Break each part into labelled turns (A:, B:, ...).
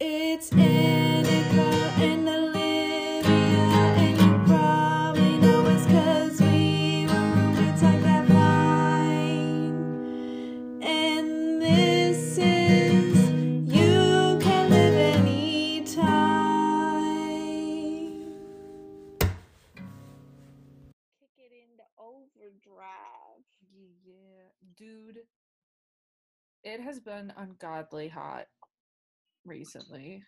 A: It's Annika and Olivia, and you probably know us 'cause we were roommates at that line. And this is You Can Live Anytime.
B: kick it into overdrive.
C: Yeah, dude. It has been ungodly hot recently.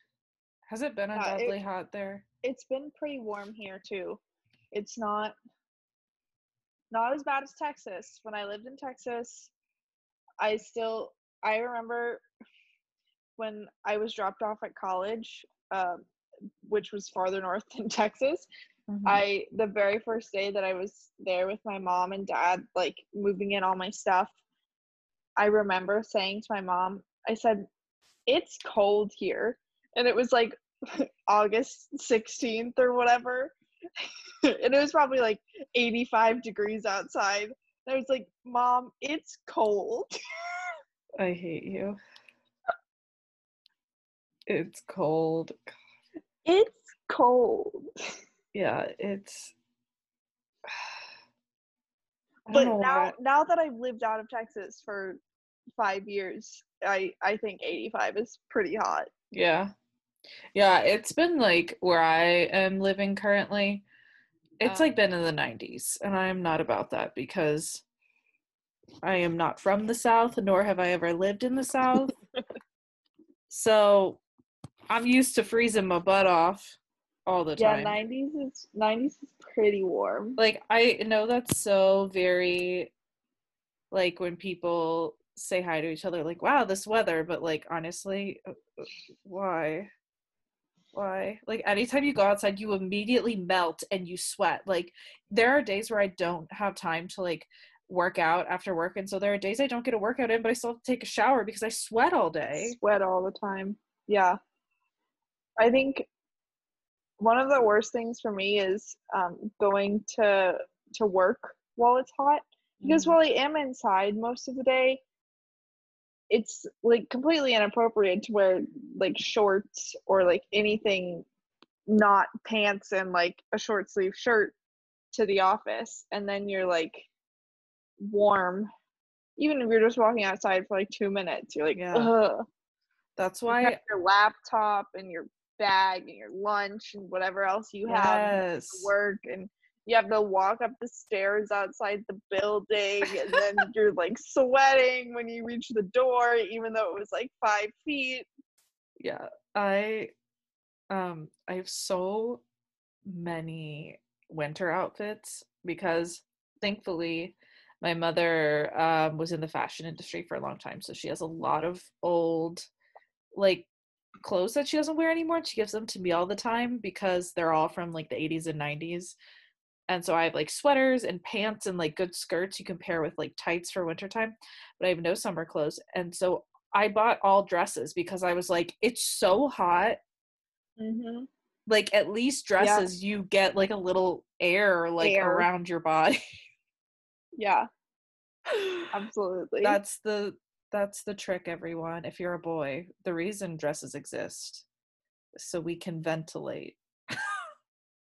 C: Has it been
B: Yeah, it-
C: hot there?
B: It's been pretty warm here too. It's not not as bad as Texas. When I lived in Texas, I still I remember when I was dropped off at college, um, which was farther north than Texas.
C: Mhm.
B: I the very first day that I was there with my mom and dad, like moving in all my stuff, I remember saying to my mom, I said, It's cold here. And it was like August 16th or whatever. and it was probably like 85 degrees outside. And I was like, Mom, it's cold.
C: I hate you. It's cold.
B: It's cold.
C: Yeah, it's.
B: But now
C: why-
B: now that I've lived out of Texas for five years, I, I think 85 is pretty hot.
C: Yeah. Yeah, it's been like where I am living currently. It's
B: Um,
C: like been in the 90s, and I am not about that because I am not from the South, nor have I ever lived in the South. so I'm used to freezing my butt off all the time.
B: Yeah, 90s is 90s is pretty warm.
C: like I know that's so very like when people say hi to each other like wow this weather but like honestly uh, uh, why why like anytime you go outside you immediately melt and you sweat like there are days where i don't have time to like work out after work and so there are days i don't get a workout in but i still have to take a shower because i sweat all day
B: Sweat all the time. Yeah. I think one of the worst things for me is um, going to to work while it's hot because
C: Mhm.
B: while I am inside most of the day, it's like completely inappropriate to wear like shorts or like anything not pants and like a short sleeve shirt to the office and then you're like warm even if you're just walking outside for like two minutes you're like
C: Yeah.
B: Ugh.
C: that's
B: You
C: why
B: have your laptop and your bag and your lunch and whatever else you have
C: yes
B: to work and you have to walk up the stairs outside the building and then you're like sweating when you reach the door even though it was like five feet.
C: Yeah i um i have so many winter outfits because thankfully my mother um, was in the fashion industry for a long time so she has a lot of old like clothes that she doesn't wear anymore she gives them to me all the time because they're all from like the 80s and 90s and so i have like sweaters and pants and like good skirts you can pair with like tights for wintertime but i have no summer clothes and so i bought all dresses because i was like it's so hot.
B: Mm-hmm.
C: like at least dresses you get like a little air like
B: Air.
C: around your body.
B: Yeah. Absolutely.
C: That's the that's the trick everyone if you're a boy the reason dresses exist so we can ventilate.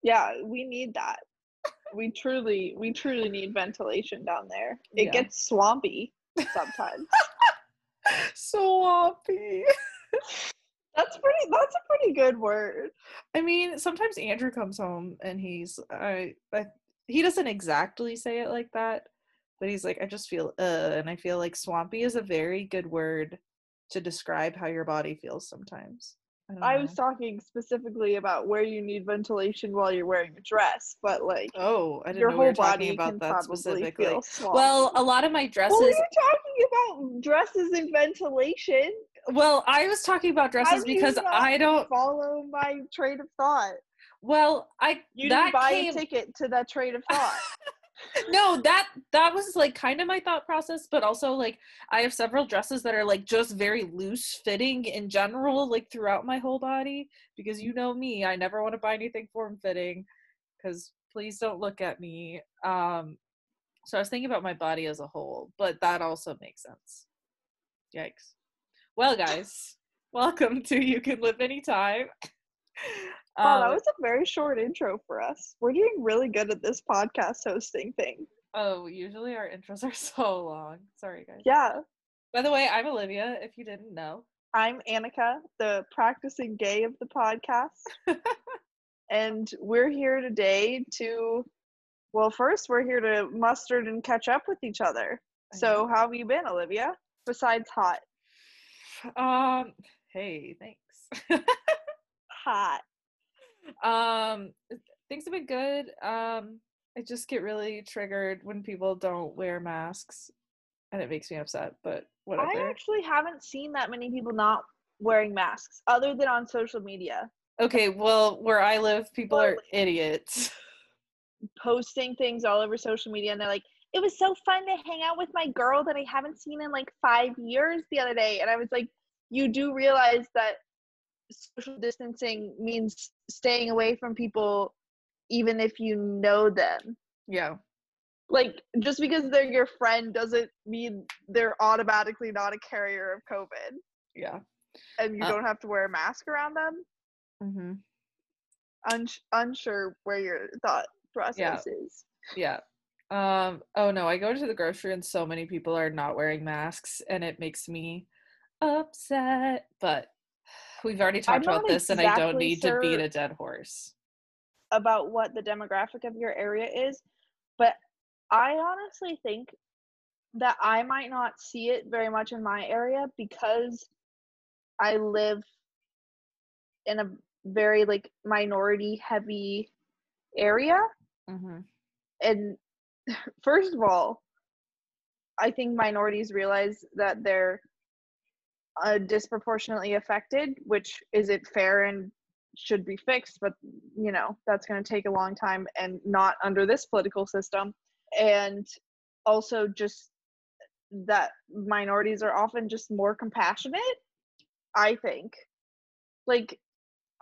B: Yeah we need that we truly we truly need ventilation down there. It
C: Yeah.
B: gets swampy sometimes.
C: Swampy.
B: That's pretty that's a pretty good word.
C: I mean sometimes andrew comes home and he's i, I he doesn't exactly say it like that but he's like i just feel uh and i feel like swampy is a very good word to describe how your body feels sometimes
B: i was uh-huh. talking specifically about where you need ventilation while you're wearing a dress but like
C: Oh, I didn't
B: your
C: know we
B: whole
C: talking
B: body
C: about
B: can
C: that specifically. Well, a lot of my
B: dresses. were
C: dresses.
B: you talking about dresses and ventilation?
C: Well, I was talking about dresses because I don't.
B: follow my train of thought.
C: Well, I
B: You
C: that
B: didn't buy
C: came.
B: a ticket to that train of thought.
C: no, that that was like kind of my thought process, but also like I have several dresses that are like just very loose fitting in general, like throughout my whole body. Because you know me, I never want to buy anything form fitting. Because please don't look at me. Um, so I was thinking about my body as a whole, but that also makes sense. Yikes. Well, guys, Welcome to You Can Live Anytime.
B: Wow, that
C: Um,
B: was a very short intro for us. We're doing really good at this podcast hosting thing.
C: oh, usually our intros are so long. Sorry, guys.
B: Yeah.
C: By the way, I'm Olivia, if you didn't know.
B: I'm Annika, the practicing gay of the podcast. and we're here today to, well, first, we're here to mustard and catch up with each other.
C: I
B: So, how have you been, Olivia? Besides hot.
C: Um, hey, thanks.
B: Hot.
C: Um, things have been good. Um, I just get really triggered when people don't wear masks, and it makes me upset. But whatever.
B: I actually haven't seen that many people not wearing masks other than on social media.
C: Okay, well, where I live, people are idiots.
B: posting things all over social media and they're like it was so fun to hang out with my girl that i haven't seen in like five years the other day and i was like you do realize that social distancing means staying away from people even if you know them
C: Yeah.
B: like just because they're your friend doesn't mean they're automatically not a carrier of covid
C: Yeah.
B: and you
C: Uh,
B: don't have to wear a mask around them
C: Mm-hmm.
B: Uns- unsure where your thought process is
C: Yeah. Um, oh no, I go to the grocery and so many people are not wearing masks and it makes me upset. But we've already talked about this and I don't
B: exactly
C: need to beat a dead horse.
B: about what the demographic of your area is, but I honestly think that I might not see it very much in my area because I live in a very like minority heavy area
C: Mm-hmm.
B: and first of all I think minorities realize that they're uh, disproportionately affected, which isn't fair and should be fixed, but you know, that's going to take a long time and not under this political system. And also, just that minorities are often just more compassionate, I think. Like,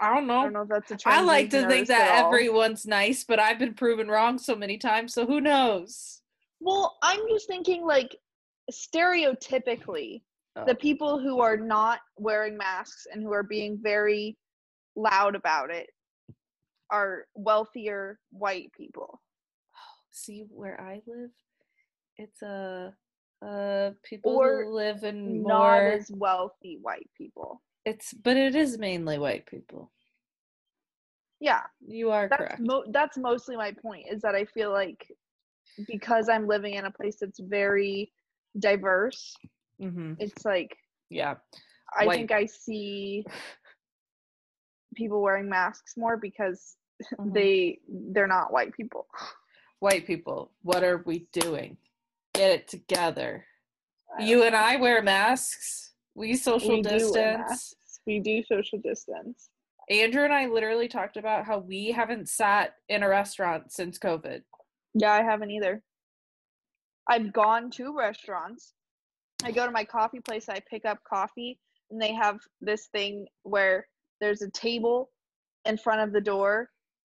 C: I don't know.
B: I don't know if that's a trend.
C: I like to think that everyone's nice, but I've been proven wrong so many times, so who knows?
B: Well, I'm just thinking, like, stereotypically, the
C: Oh,
B: people who are not wearing masks and who are being very loud about it are wealthier white people.
C: see where I live? It's a uh, uh people
B: Or
C: who live in
B: Not
C: more
B: as wealthy white people.
C: it's but it is mainly white people.
B: Yeah,
C: You are
B: that's
C: correct.
B: mo- that's mostly my point. Is that I feel like because I'm living in a place that's very diverse,
C: mm-hmm.
B: it's like
C: Yeah.
B: I
C: White-
B: think I see people wearing masks more because
C: Mhm.
B: they they're not white people.
C: White people, what are we doing? Get it together. You and I wear masks. We social
B: we
C: distance.
B: We do social distance.
C: Andrew and I literally talked about how we haven't sat in a restaurant since COVID.
B: Yeah, I haven't either. I've gone to restaurants. I go to my coffee place, I pick up coffee, and they have this thing where there's a table in front of the door,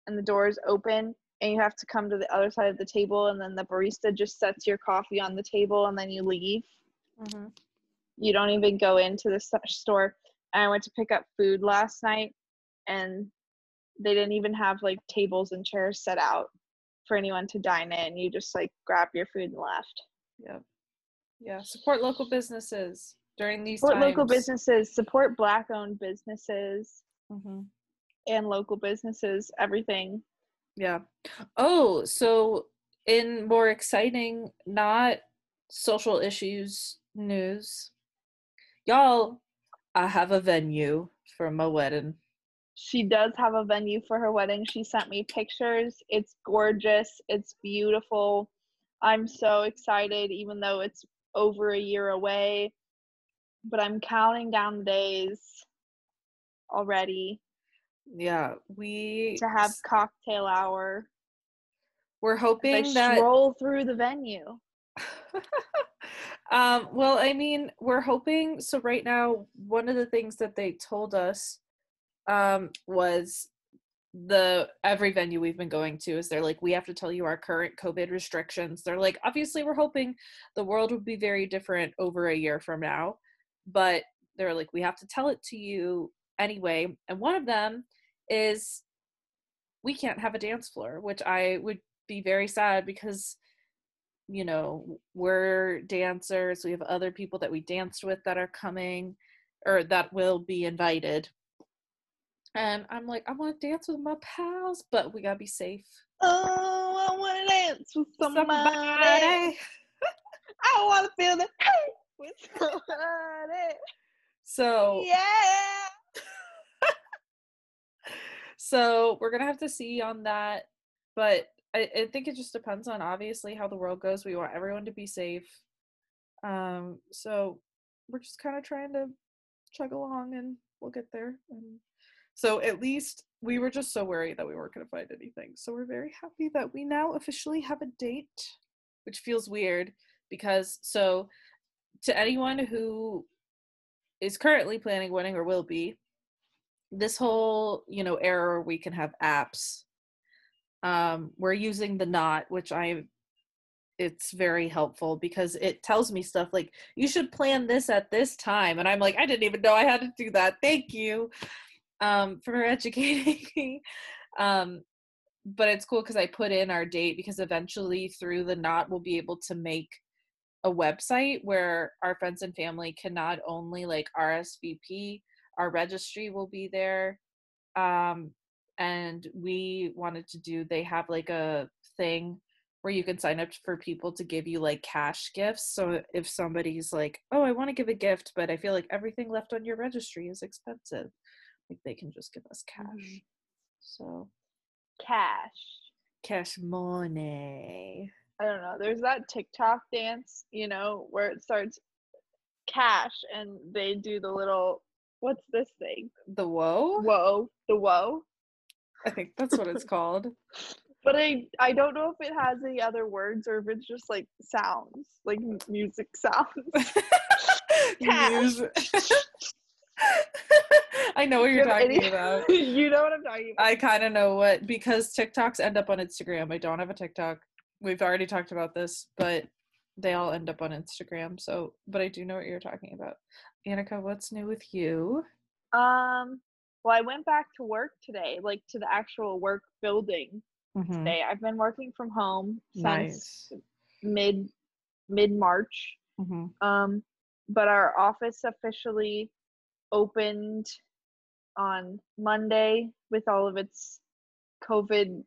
B: and the door is open, and you have to come to the other side of the table, and then the barista just sets your coffee on the table, and then you leave. Mm-hmm. You don't even go into the store. And I went to pick up food last night, and they didn't even have like tables and chairs set out for anyone to dine in. You just like grab your food and left.
C: Yep. Yeah. Support local businesses during these
B: Support
C: times.
B: local businesses, support black owned businesses
C: hmm
B: and local businesses, everything.
C: Yeah. Oh, so in more exciting, not social issues news, y'all, I have a venue for my wedding.
B: She does have a venue for her wedding. She sent me pictures. It's gorgeous. It's beautiful. I'm so excited, even though it's over a year away. But I'm counting down the days already
C: Yeah, we
B: to have cocktail hour.
C: we're hoping that
B: stroll through the venue.
C: um well i mean we're hoping so right now one of the things that they told us um was the every venue we've been going to is they're like we have to tell you our current covid restrictions they're like obviously we're hoping the world would be very different over a year from now but they're like, we have to tell it to you anyway. And one of them is we can't have a dance floor, which I would be very sad because you know we're dancers we have other people that we danced with that are coming or that will be invited and i'm like i want to dance with my pals but we gotta be safe
B: Oh, I want to dance with somebody.
C: Somebody.
B: I want to feel the with somebody.
C: so
B: Yeah.
C: so we're gonna have to see on that but I, I think it just depends on obviously how the world goes we want everyone to be safe um so we're just kind of trying to chug along and we'll get there and so at least we were just so worried that we weren't going to find anything. So we're very happy that we now officially have a date which feels weird because so to anyone who is currently planning wedding or will be this whole you know era we can have apps um we're using the knot which i it's very helpful because it tells me stuff like you should plan this at this time and i'm like i didn't even know i had to do that. Thank you um for educating um but it's cool because i put in our date because eventually through the knot we'll be able to make a website where our friends and family can not only like rsvp our registry will be there um and we wanted to do they have like a thing where you can sign up for people to give you like cash gifts. So if somebody's like oh i want to give a gift but i feel like everything left on your registry is expensive like they can just give us cash
B: Mhm.
C: so
B: Cash.
C: cash money
B: I don't know. There's that TikTok dance, you know, where it starts cash and they do the little what's this thing?
C: the whoa?
B: Whoa, the whoa.
C: i think that's what it's called
B: But I I don't know if it has any other words or if it's just like sounds, like music sounds. Cash.
C: I know what
B: You
C: you're talking
B: any-
C: about.
B: you know what I'm talking about.
C: I kind of know what because TikToks end up on Instagram. I don't have a TikTok. We've already talked about this, but they all end up on Instagram. So, but I do know what you're talking about. Annika, what's new with you?
B: Um, well, I went back to work today, like to the actual work building
C: Mhm.
B: today. I've been working from home since
C: Nice.
B: mid mid March.
C: Mhm.
B: Um, but our office officially opened on Monday with all of its COVID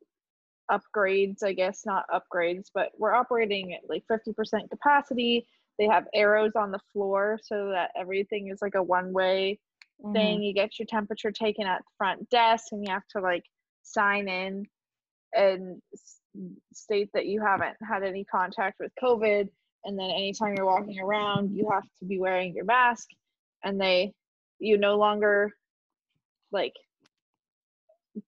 B: upgrades, I guess not upgrades, but we're operating at like 50% capacity. They have arrows on the floor so that everything is like a one way thing.
C: Mhm.
B: You get your temperature taken at the front desk and you have to like sign in and state that you haven't had any contact with COVID. And then anytime you're walking around, you have to be wearing your mask. And they, you no longer like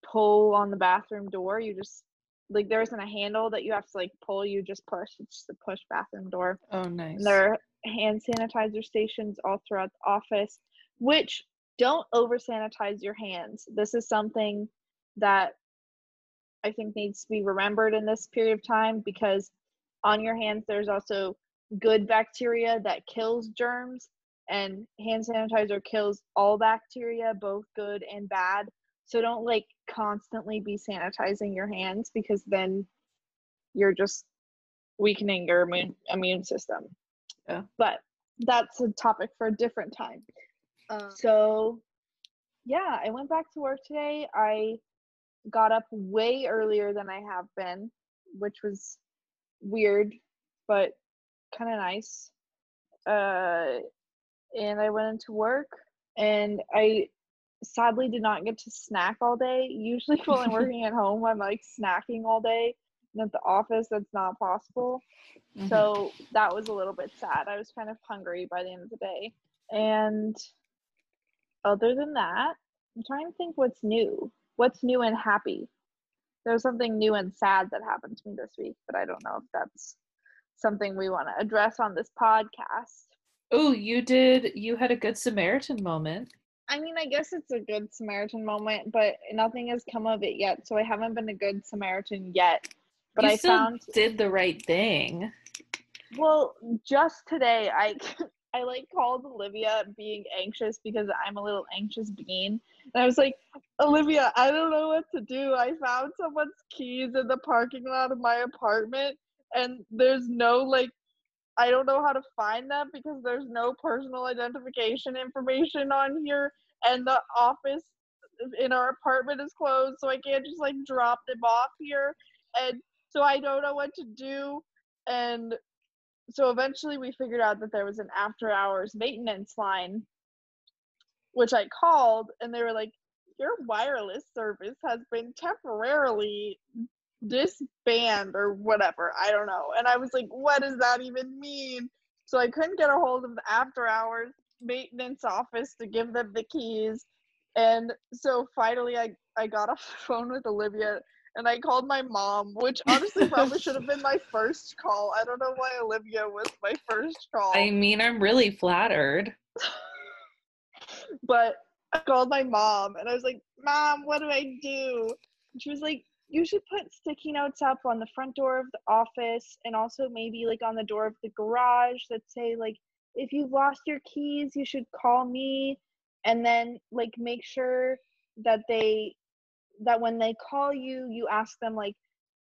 B: pull on the bathroom door. You just, like, there isn't a handle that you have to like pull. You just push. It's just a push bathroom door.
C: Oh, nice.
B: And there are hand sanitizer stations all throughout the office, which don't over sanitize your hands. This is something that I think needs to be remembered in this period of time because on your hands there's also good bacteria that kills germs and hand sanitizer kills all bacteria, both good and bad. So don't like constantly be sanitizing your hands because then you're just weakening your immune, immune system.
C: Yeah.
B: But that's a topic for a different time. so, yeah, I went back to work today. I got up way earlier than I have been, which was weird, but kind of nice. Uh, and I went into work, and I sadly did not get to snack all day. Usually, while I'm working at home, I'm like snacking all day. And at the office, that's not possible.
C: Mhm.
B: So that was a little bit sad. I was kind of hungry by the end of the day. And other than that, I'm trying to think what's new. What's new and happy? There was something new and sad that happened to me this week, but I don't know if that's something we want to address on this podcast.
C: Oh, you did. You had a good Samaritan moment.
B: I mean, I guess it's a good Samaritan moment, but nothing has come of it yet. So I haven't been a good Samaritan yet. But
C: you
B: I found
C: did the right thing.
B: Well, just today, I I like called Olivia being anxious because I'm a little anxious bean. And I was like, Olivia, I don't know what to do. I found someone's keys in the parking lot of my apartment and there's no like I don't know how to find them because there's no personal identification information on here and the office in our apartment is closed so I can't just like drop them off here and so I don't know what to do and so eventually we figured out that there was an after hours maintenance line which I called and they were like your wireless service has been temporarily disband or whatever. I don't know. And I was like, what does that even mean? So I couldn't get a hold of the after hours maintenance office to give them the keys. And so finally I, I got off the phone with Olivia and I called my mom, which honestly probably should have been my first call. I don't know why Olivia was my first call.
C: I mean, I'm really flattered.
B: but I called my mom and I was like, Mom, what do I do? And she was like, You should put sticky notes up on the front door of the office and also maybe like on the door of the garage that say, like, if you've lost your keys, you should call me. And then, like, make sure that they, that when they call you, you ask them, like,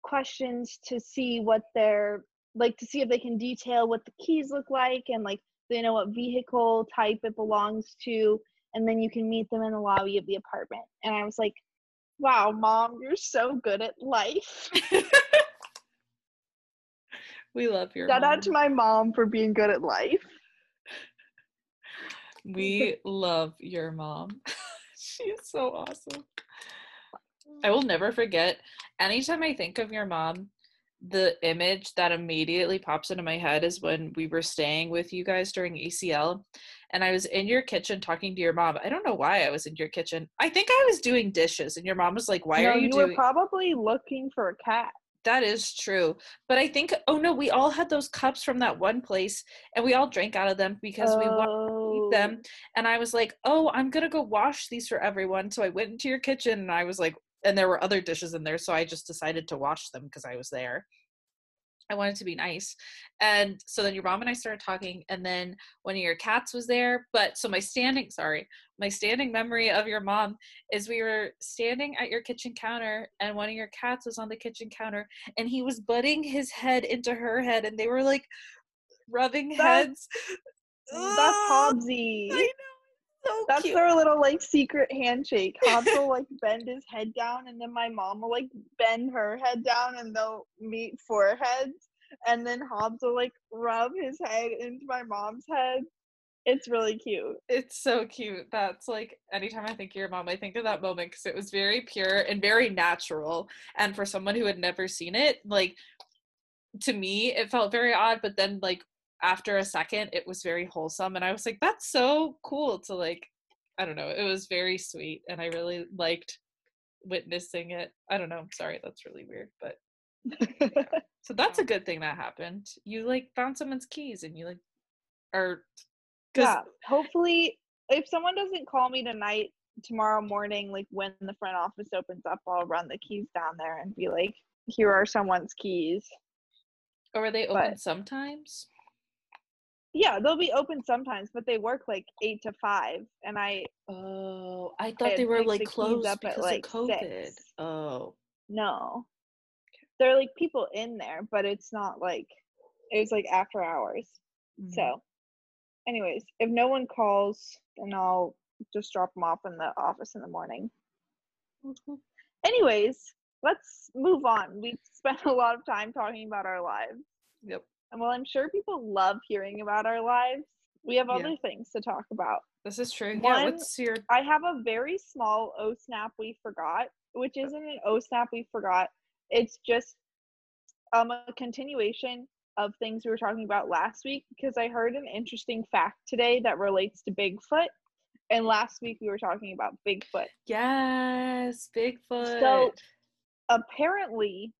B: questions to see what they're, like, to see if they can detail what the keys look like and, like, they know what vehicle type it belongs to and then you can meet them in the lobby of the apartment. And I was like, wow, mom, you're so good at life.
C: we love your
B: Shout
C: mom.
B: out to my mom for being good at life.
C: We love your mom. she is so awesome. I will never forget. Anytime I think of your mom, the image that immediately pops into my head is when we were staying with you guys during ACL and I was in your kitchen talking to your mom. I don't know why I was in your kitchen. I think I was doing dishes and your mom was like, "Why
B: no,
C: are you,
B: you
C: doing
B: were probably looking for a cat.
C: That is true. But I think oh no, we all had those cups from that one place and we all drank out of them because we wanted
B: oh.
C: them and I was like, "Oh, I'm going to go wash these for everyone." So I went into your kitchen and I was like and there were other dishes in there, so I just decided to wash them because I was there. I wanted to be nice. And so then your mom and I started talking and then one of your cats was there, but so my standing sorry, my standing memory of your mom is we were standing at your kitchen counter and one of your cats was on the kitchen counter and he was butting his head into her head and they were like rubbing
B: That's-
C: heads.
B: That's
C: Ah,
B: Hobbsy.
C: I know. So
B: That's
C: cute.
B: their little like secret handshake. Hobbs will like bend his head down, and then my mom will like bend her head down, and they'll meet foreheads. And then Hobbs will like rub his head into my mom's head. It's really cute.
C: It's so cute. That's like anytime I think of your mom, I think of that moment because it was very pure and very natural. And for someone who had never seen it, like to me, it felt very odd. But then, like after a second, it was very wholesome, and I was like, "That's so cool!" To like, I don't know, it was very sweet, and I really liked witnessing it. I don't know. i'm Sorry, that's really weird, but so that's a good thing that happened. You like found someone's keys, and you like, or
B: yeah. Hopefully, if someone doesn't call me tonight, tomorrow morning, like when the front office opens up, I'll run the keys down there and be like, "Here are someone's keys."
C: or are they open
B: but-
C: sometimes?
B: Yeah, they'll be open sometimes, but they work like eight to five, and I
C: Oh, I
B: I
C: thought they were like
B: the
C: closed
B: up at,
C: because
B: like,
C: of COVID.
B: six.
C: Oh,
B: No. There are like people in there, but it's not like it was like after hours.
C: mhm.
B: So, anyways, if no one calls, then I'll just drop them off in the office in the morning.
C: Mhm.
B: Anyways, let's move on. We've spent a lot of time talking about our lives.
C: Yep.
B: And while I'm sure people love hearing about our lives, we have
C: Yeah.
B: other things to talk about.
C: This is true. yeah. What's your?
B: I have a very small O snap we forgot, which isn't an O snap we forgot. It's just um a continuation of things we were talking about last week because I heard an interesting fact today that relates to Bigfoot. And last week we were talking about Bigfoot.
C: Yes, Bigfoot.
B: So apparently,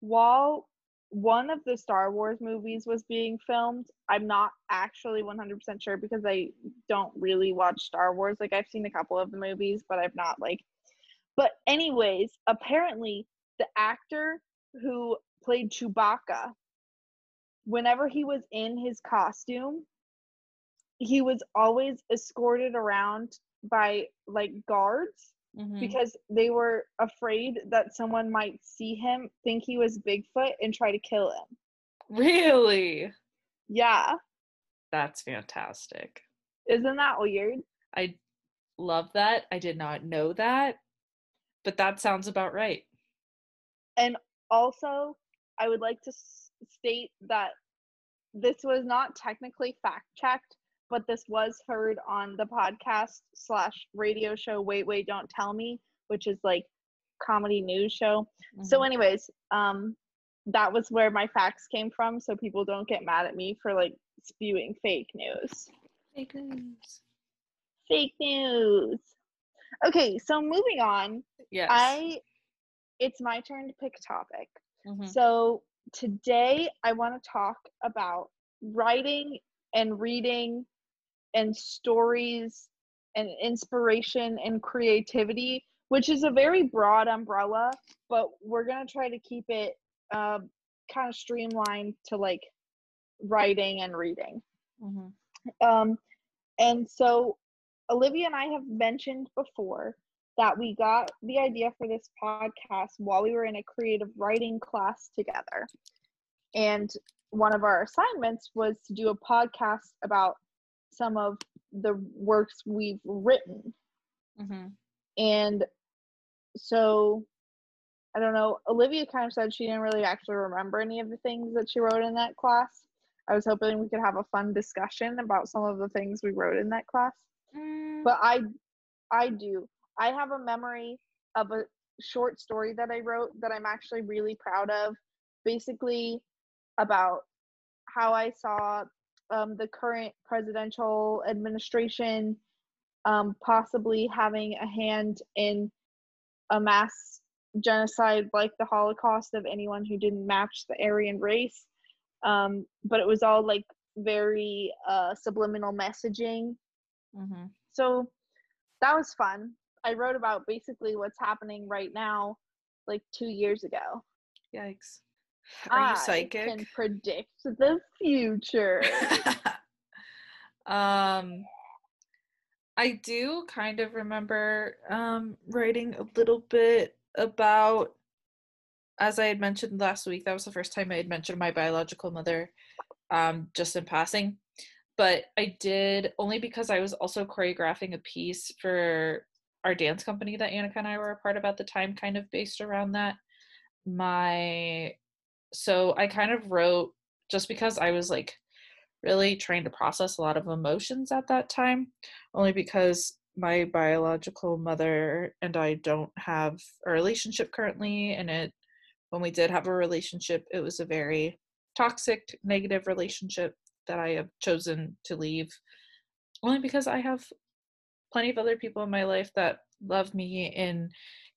B: while one of the Star Wars movies was being filmed, I'm not actually 100% sure because I don't really watch Star Wars. Like, I've seen a couple of the movies, but I've not, like. But, anyways, apparently, the actor who played Chewbacca, whenever he was in his costume, he was always escorted around by like guards
C: Mhm.
B: because they were afraid that someone might see him, think he was Bigfoot, and try to kill him.
C: Really?
B: Yeah,
C: That's fantastic.
B: isn't that weird?
C: I love that. I did not know that, but that sounds about right.
B: And also, I would like to s- state that this was not technically fact checked, but this was heard on the podcast slash radio show Wait Wait Don't Tell Me, which is like comedy news show. So,
C: Mhm.
B: anyways, um, that was where my facts came from, so people don't get mad at me for like spewing fake news.
C: fake news.
B: Fake news. Okay, so moving on,
C: Yes.
B: I it's my turn to pick a topic.
C: Mhm.
B: So today I want to talk about writing and reading and stories and inspiration and creativity, which is a very broad umbrella, but we're going to try to keep it uh, kind of streamlined to like writing and reading.
C: Mhm.
B: Um, and so Olivia and I have mentioned before that we got the idea for this podcast while we were in a creative writing class together. And one of our assignments was to do a podcast about some of the works we've written.
C: Mhm.
B: And so I don't know, Olivia kind of said she didn't really actually remember any of the things that she wrote in that class. I was hoping we could have a fun discussion about some of the things we wrote in that class.
C: Mm,
B: But I I do. I have a memory of a short story that I wrote that I'm actually really proud of. Basically about how I saw um, the current presidential administration um, possibly having a hand in a mass genocide like the Holocaust of anyone who didn't match the Aryan race. Um, but it was all like very uh, subliminal messaging.
C: mhm.
B: So that was fun. I wrote about basically what's happening right now, like two years ago.
C: Yikes. Are you
B: I can predict the future.
C: um I do kind of remember um writing a little bit about as I had mentioned last week, that was the first time I had mentioned my biological mother um just in passing. But I did only because I was also choreographing a piece for our dance company that Annika and I were a part of at the time, kind of based around that. My so I kind of wrote just because I was like really trying to process a lot of emotions at that time, only because my biological mother and I don't have a relationship currently. And it, when we did have a relationship, it was a very toxic, negative relationship that I have chosen to leave, only because I have plenty of other people in my life that love me and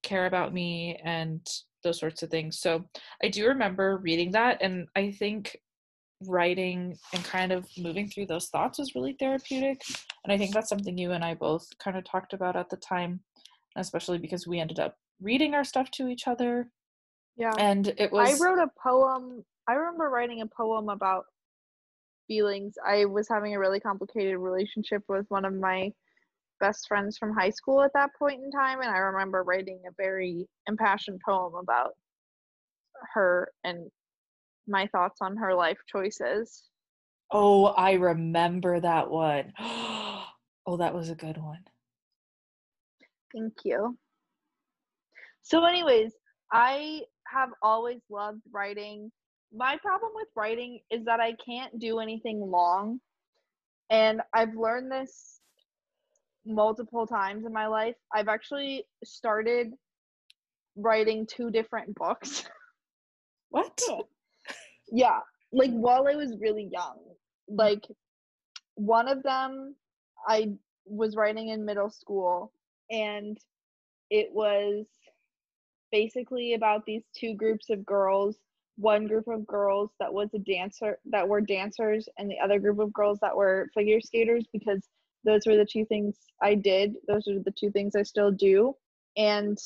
C: care about me and those sorts of things. So I do remember reading that, and I think writing and kind of moving through those thoughts was really therapeutic. And I think that's something you and I both kind of talked about at the time, especially because we ended up reading our stuff to each other.
B: yeah.
C: And it was
B: I wrote a poem. I remember writing a poem about feelings. I was having a really complicated relationship with one of my best friends from high school at that point in time, and I remember writing a very impassioned poem about her and my thoughts on her life choices.
C: Oh, I remember that one. oh, that was a good one.
B: Thank you. So, anyways, I have always loved writing. My problem with writing is that I can't do anything long. And I've learned this multiple times in my life. I've actually started writing two different books.
C: What?
B: yeah, like while I was really young. Like one of them I was writing in middle school and it was basically about these two groups of girls one group of girls that was a dancer that were dancers and the other group of girls that were figure skaters because those were the two things I did those are the two things I still do and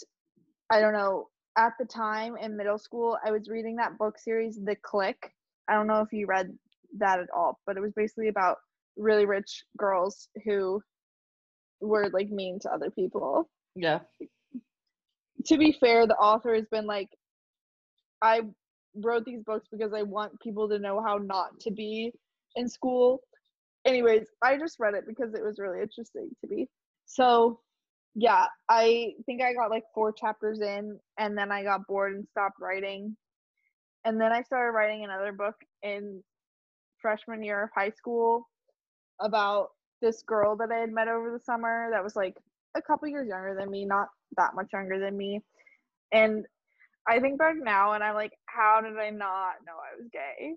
B: I don't know at the time in middle school I was reading that book series The Clique I don't know if you read that at all but it was basically about really rich girls who were like mean to other people.
C: Yeah.
B: To be fair, the author has been like, I wrote these books because I want people to know how not to be in school. Anyways, I just read it because it was really interesting to me. So, yeah, I think I got like four chapters in and then I got bored and stopped writing. And then I started writing another book in freshman year of high school about this girl that I had met over the summer that was like a couple years younger than me, not that much younger than me. And I think back now and I'm like, how did I not know I was gay?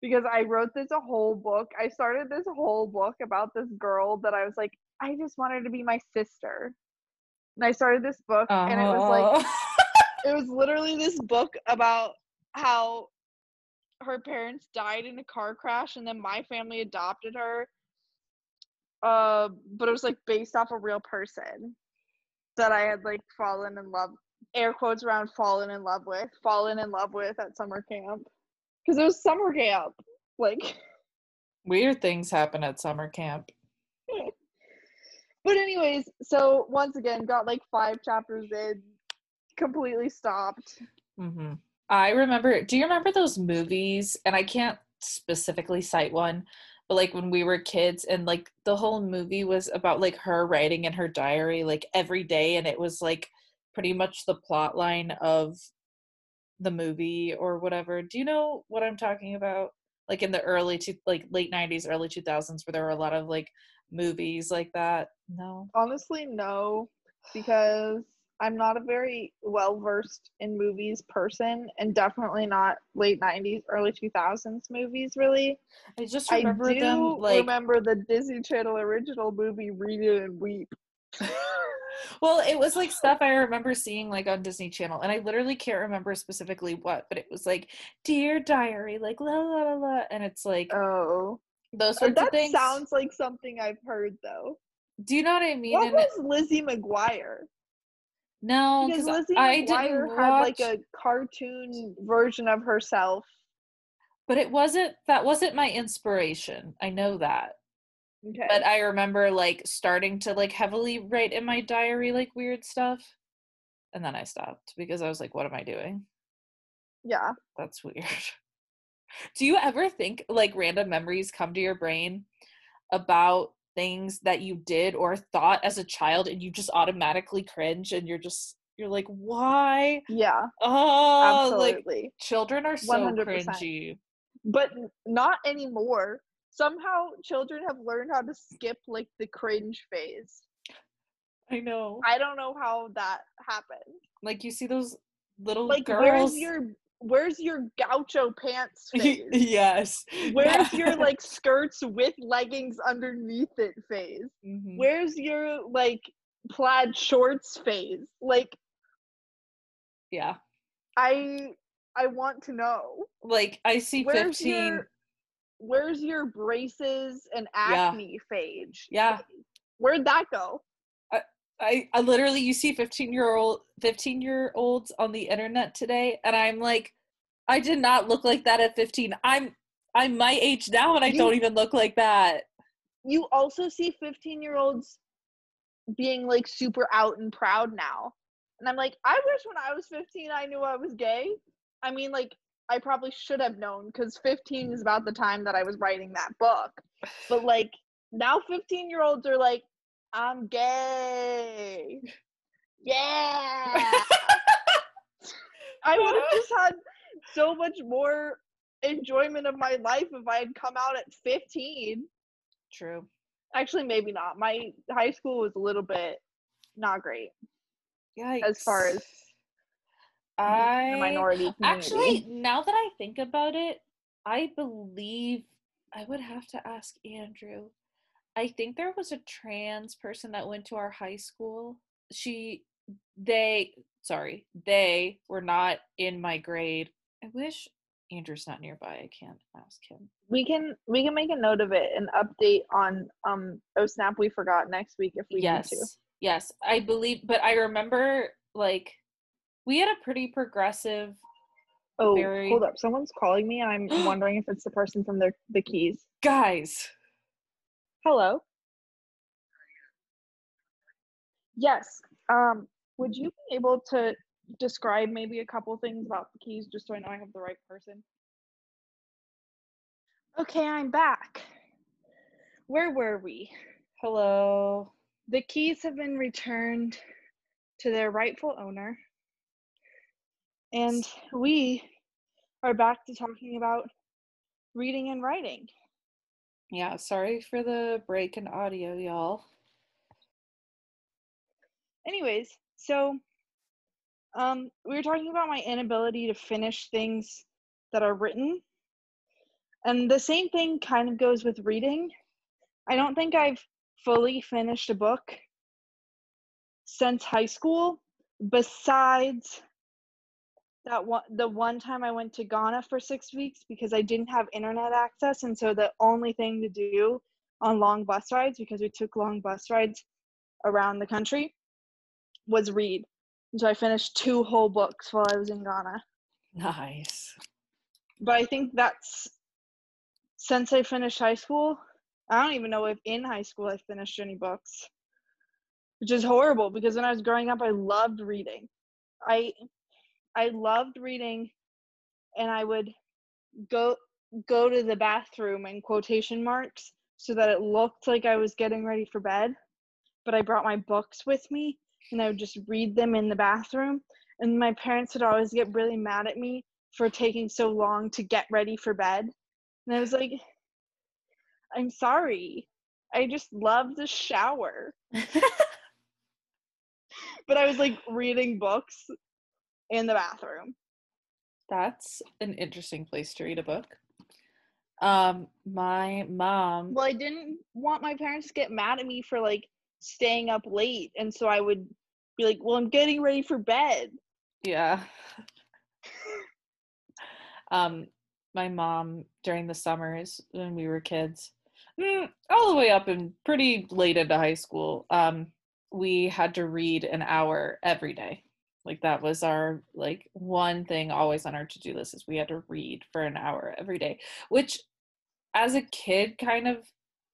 B: Because I wrote this a whole book. I started this whole book about this girl that I was like, I just wanted to be my sister. And I started this book and it was like
C: Oh.
B: it was literally this book about how her parents died in a car crash and then my family adopted her uh but it was like based off a real person that i had like fallen in love air quotes around fallen in love with fallen in love with at summer camp because it was summer camp like
C: Weird things happen at summer camp.
B: but anyways so once again got like five chapters in completely stopped
C: hmm I remember. Do you remember those movies? And I can't specifically cite one, but like when we were kids, and like the whole movie was about like her writing in her diary like every day, and it was like pretty much the plot line of the movie or whatever. Do you know what I'm talking about? Like in the early to like late '90s, early 2000s, where there were a lot of like movies like that. No.
B: Honestly, no, because I'm not a very well versed in movies person, and definitely not late '90s, early 2000s movies. Really,
C: I just
B: I
C: remember
B: do
C: them like
B: remember the Disney Channel original movie "Read It and Weep."
C: Well, it was like stuff I remember seeing like on Disney Channel, and I literally can't remember specifically what, but it was like "Dear Diary," like la la la la, and it's like
B: Oh,
C: those
B: Uh,
C: sorts of
B: that
C: things.
B: sounds like something I've heard though.
C: Do you know what I mean?
B: What
C: And
B: was
C: it-
B: Lizzie McGuire?
C: no,
B: Because Lizzie
C: I
B: McGuire
C: didn't
B: had like a cartoon version of herself.
C: but it wasn't that wasn't my inspiration. I know that,
B: Okay.
C: but I remember like starting to like heavily write in my diary like weird stuff, and then I stopped because I was like, "What am I doing?"
B: yeah.
C: That's weird. Do you ever think like random memories come to your brain about things that you did or thought as a child and you just automatically cringe and you're just you're like, why?
B: Yeah.
C: Oh, like
B: Absolutely.
C: children are so
B: 100%.
C: cringy.
B: but not anymore. Somehow children have learned how to skip like the cringe phase.
C: I know.
B: I don't know how that happened.
C: Like you see those little
B: Like
C: girls.
B: where's your where's your gaucho pants phase?
C: yes.
B: Where's your like skirts with leggings underneath it phase?
C: Mhm.
B: Where's your like plaid shorts phase? Like
C: Yeah.
B: I I want to know.
C: Like I see
B: Where's
C: 15
B: your where's your braces and
C: Yeah.
B: acne phase?
C: Yeah.
B: Where'd that go?
C: I, I literally you see 15 year old 15 year olds on the internet today and i'm like i did not look like that at 15 i'm i'm my age now and i
B: You-
C: don't even look like that
B: You also see 15 year olds being like super out and proud now. And I'm like, I wish when I was 15 I knew I was gay. I mean, like, I probably should have known because 15 is about the time that I was writing that book. But like, now 15 year olds are like, I'm gay. Yeah. I would have just had so much more enjoyment of my life if I had come out at 15.
C: true
B: Actually, maybe not. My high school was a little bit not great
C: yeah
B: as far as
C: i
B: minority community.
C: actually now that i think about it i believe i would have to ask andrew. I think there was a trans person that went to our high school. She they sorry they were not in my grade. I wish andrew's not nearby. I can't ask him.
B: We can we can make a note of it and update on um oh snap we forgot next week if we
C: yes
B: need to.
C: yes. I believe but i remember like we had a pretty progressive
B: Oh,
C: Very-
B: hold up! Someone's calling me. I'm wondering if it's the person from the the keys.
C: guys
B: Hello. Yes. Um, would you be able to describe maybe a couple things about the keys just so I know I have the right person? Okay, I'm back. Where were we?
C: Hello.
B: The keys have been returned to their rightful owner. And we are back to talking about reading and writing.
C: Yeah, sorry for the break in audio, y'all.
B: Anyways, so um we were talking about my inability to finish things that are written. And the same thing kind of goes with reading. I don't think I've fully finished a book since high school besides that one the one time I went to Ghana for 6 weeks because I didn't have internet access and so the only thing to do on long bus rides because we took long bus rides around the country was read. And so I finished two whole books while I was in Ghana.
C: Nice.
B: But I think that's since I finished high school, I don't even know if in high school I finished any books. Which is horrible because when I was growing up I loved reading. I I loved reading and I would go go to the bathroom in quotation marks so that it looked like I was getting ready for bed. But I brought my books with me and I would just read them in the bathroom. And my parents would always get really mad at me for taking so long to get ready for bed. And I was like, I'm sorry. I just love the shower. But I was like reading books in the bathroom.
C: That's an interesting place to read a book. Um, my mom.
B: Well, I didn't want my parents to get mad at me for like staying up late. And so I would be like, well, I'm getting ready for bed.
C: Yeah. um, my mom during the summers when we were kids, mm, all the way up and pretty late into high school, um, we had to read an hour every day. Like that was our like one thing always on our to-do list is we had to read for an hour every day, which as a kid kind of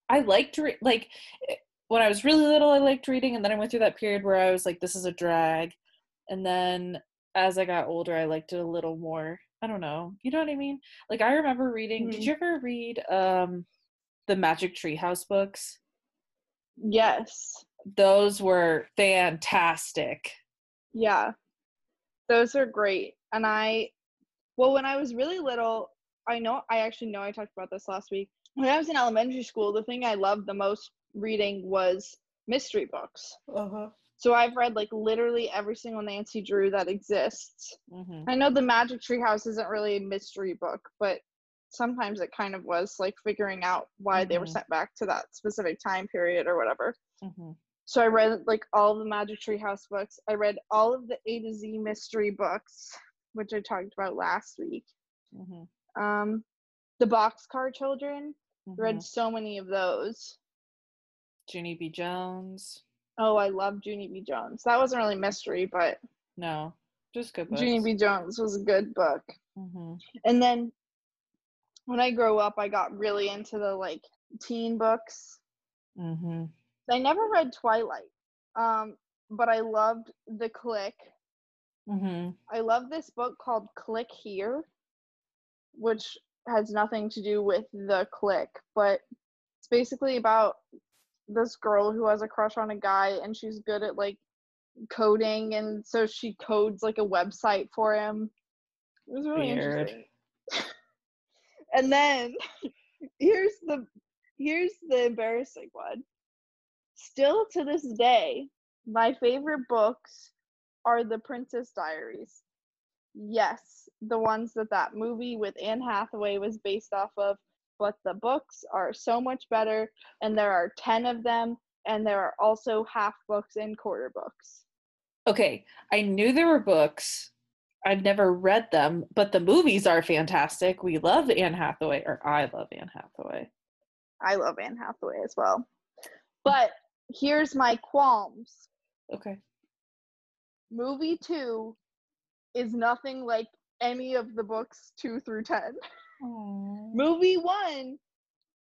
C: I liked re- like eh, when I was really little I liked reading and then I went through that period where I was like this is a drag and then as I got older I liked it a little more. I don't know. You know what I mean? Like I remember reading did
B: Mhm.
C: you ever read um the Magic Tree House books?
B: Yes.
C: Those were fantastic.
B: Yeah. Those are great. And I, well, when I was really little, I know, I actually know I talked about this last week. When I was in elementary school, the thing I loved the most reading was mystery books.
C: Uh-huh.
B: So I've read like literally every single Nancy Drew that exists.
C: hmm
B: I know the Magic Tree House isn't really a mystery book, but sometimes it kind of was like figuring out why they were
C: Mhm.
B: sent back to that specific time period or whatever.
C: hmm
B: So I read like all the Magic Tree House books. I read all of the A to Z mystery books, which I talked about last week.
C: hmm
B: Um, the Boxcar Children.
C: hmm
B: Read so many of those.
C: Junie B. Jones.
B: Oh, I love Junie B. Jones. That wasn't really mystery, but
C: No, just good books.
B: Junie B. Jones was a good book.
C: hmm
B: And then when I grew up, I got really into the like teen books.
C: hmm
B: I never read Twilight, um, but I loved The Clique.
C: hmm
B: I love this book called Click Here, which has nothing to do with the Clique, but it's basically about this girl who has a crush on a guy and she's good at like coding and so she codes like a website for him. It was really
C: Weird.
B: interesting. and then here's the here's the embarrassing one. Still to this day, my favorite books are the Princess Diaries. Yes, the ones that that movie with Anne Hathaway was based off of, but the books are so much better, and there are 10 of them, and there are also half books and quarter books.
C: Okay, I knew there were books. I've never read them, but the movies are fantastic. We love Anne Hathaway, or I love Anne Hathaway.
B: I love Anne Hathaway as well. But here's my qualms
C: Okay.
B: movie two is nothing like any of the books two through 10. movie one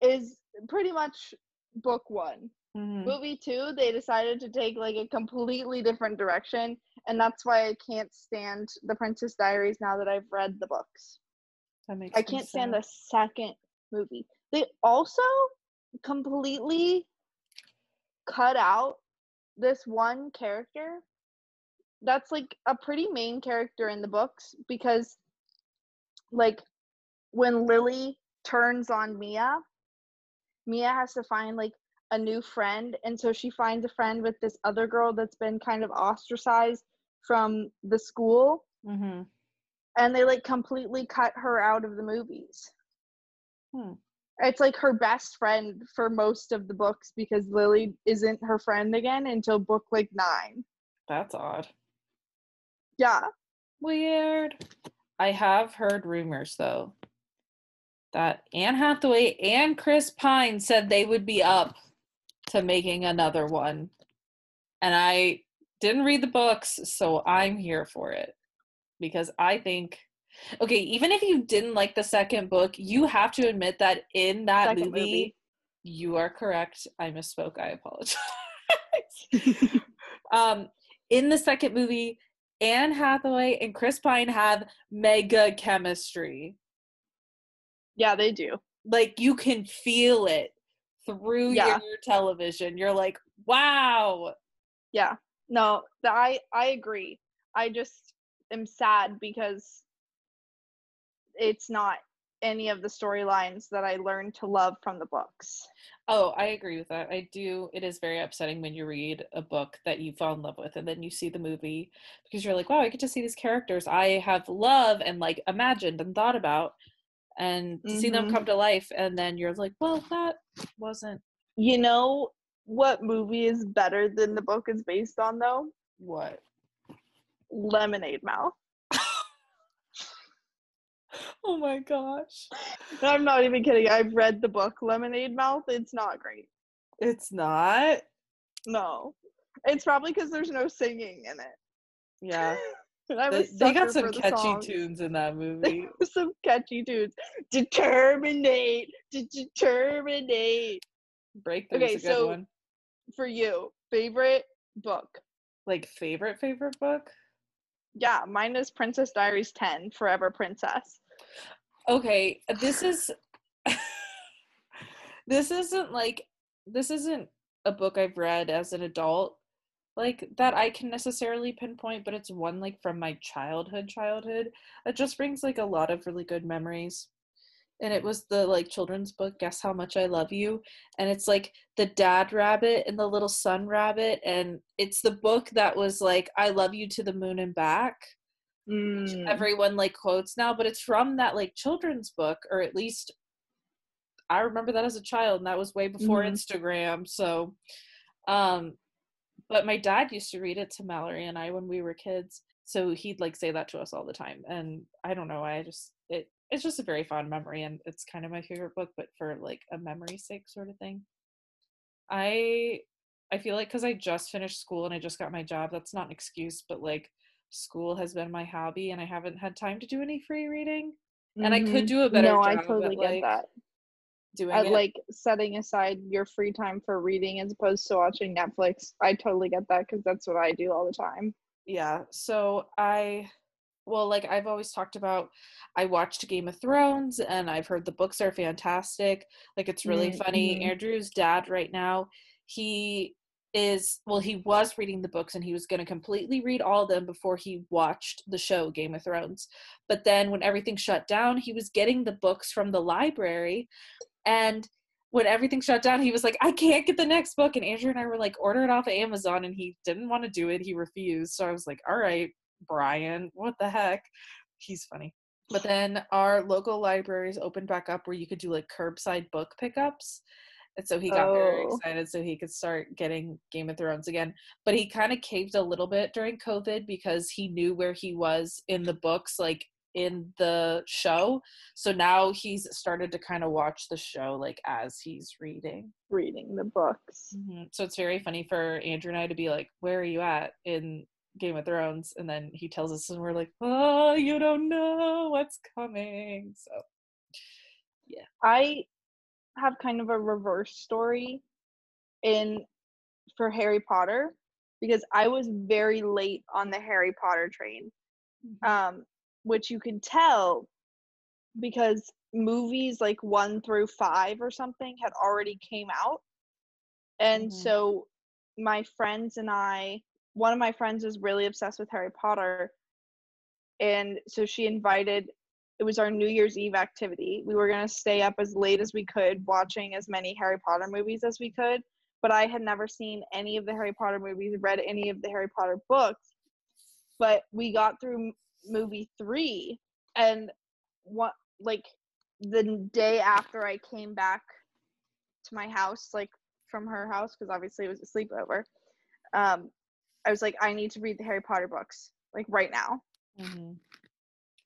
B: is pretty much book one.
C: Mhm.
B: Movie two, they decided to take like a completely different direction, and that's why I can't stand The Princess Diaries now that I've read the books.
C: That makes
B: I can't stand
C: sad.
B: the second movie. They also completely cut out this one character that's like a pretty main character in the books because like when Lily turns on Mia, Mia has to find like a new friend and so she finds a friend with this other girl that's been kind of ostracized from the school
C: Mhm.
B: and they like completely cut her out of the movies.
C: Hmm.
B: It's like her best friend for most of the books because Lily isn't her friend again until book like 9.
C: That's odd.
B: Yeah.
C: Weird. I have heard rumors though that Anne Hathaway and Chris Pine said they would be up to making another one. And I didn't read the books, so I'm here for it. Because I think okay, even if you didn't like the second book, you have to admit that in that movie,
B: movie.
C: you are correct. I misspoke. I apologize. um in the second movie anne hathaway and chris pine have mega chemistry
B: Yeah, they do.
C: like you can feel it through
B: Yeah.
C: your television you're like wow
B: Yeah. No, I I agree. I just am sad because it's not any of the storylines that I learned to love from the books.
C: oh i agree with that i do it is very upsetting when you read a book that you fall in love with and then you see the movie because you're like wow i get to see these characters i have love and like imagined and thought about and to see them
B: Mhm.
C: come to life and then you're like well that wasn't
B: You know what movie is better than the book is based on though?
C: what
B: Lemonade Mouth.
C: oh my gosh
B: I'm not even kidding. I've read the book Lemonade Mouth. It's not great.
C: it's not
B: No. It's probably because there's no singing in it.
C: yeah
B: I'm
C: they, they got some
B: the
C: catchy
B: songs.
C: tunes in that movie
B: some catchy tunes. Determinate, de- determinate.
C: breakthrough's
B: Okay,
C: a good
B: so-
C: one
B: For you, favorite book?
C: like favorite favorite book
B: Yeah, mine is Princess Diaries 10, Forever Princess.
C: Okay this is this isn't like this isn't a book i've read as an adult like that i can necessarily pinpoint but it's one like from my childhood childhood. It just brings like a lot of really good memories. And it was the like children's book guess how much i love you and it's like the dad rabbit and the little son rabbit and it's the book that was like i love you to the moon and back
B: Mm,
C: everyone like quotes now but it's from that like children's book or at least i remember that as a child and that was way before
B: Mhm.
C: instagram so um but my dad used to read it to mallory and i when we were kids so he'd like say that to us all the time and i don't know i just it it's just a very fond memory and it's kind of my favorite book but for like a memory sake sort of thing i i feel like because i just finished school and i just got my job that's not an excuse but like school has been my hobby and i haven't had time to do any free reading and I could
B: mhm.
C: do a better
B: No, I totally
C: at,
B: get
C: like,
B: that.
C: doing
B: I
C: it
B: like setting aside your free time for reading as opposed to watching Netflix. I totally get that because that's what I do all the time.
C: yeah so i well like i've always talked about i watched game of thrones and i've heard the books are fantastic like it's really
B: Mm,
C: funny
B: mhm.
C: andrew's dad right now he is well he was reading the books and he was going to completely read all of them before he watched the show game of thrones. But then when everything shut down he was getting the books from the library and when everything shut down he was like i can't get the next book. And andrew and i were like order it off of amazon and he didn't want to do it. He refused. So i was like all right brian what the heck? He's funny. But then our local libraries opened back up where you could do like curbside book pickups and so he got very
B: Oh.
C: excited so he could start getting game of thrones again but he kind of caved a little bit during covid because he knew where he was in the books like in the show so now he's started to kind of watch the show like as he's reading
B: Reading the books.
C: Mhm. So it's very funny for Andrew and I to be like, "Where are you at in Game of Thrones?" And then he tells us, and we're like, "Oh, you don't know what's coming." So yeah.
B: I have kind of a reverse story in for Harry Potter because I was very late on the Harry Potter train. Um, which you can tell because movies like 1 through 5 or something had already came out. And
C: Mhm.
B: so my friends and I one of my friends was really obsessed with Harry Potter and so she invited it was our New Year's Eve activity. We were going to stay up as late as we could watching as many Harry Potter movies as we could, but I had never seen any of the Harry Potter movies, read any of the Harry Potter books. But we got through movie 3 and what like the day after I came back to my house like from her house because obviously it was a sleepover. Um I was like I need to read the Harry Potter books like right now.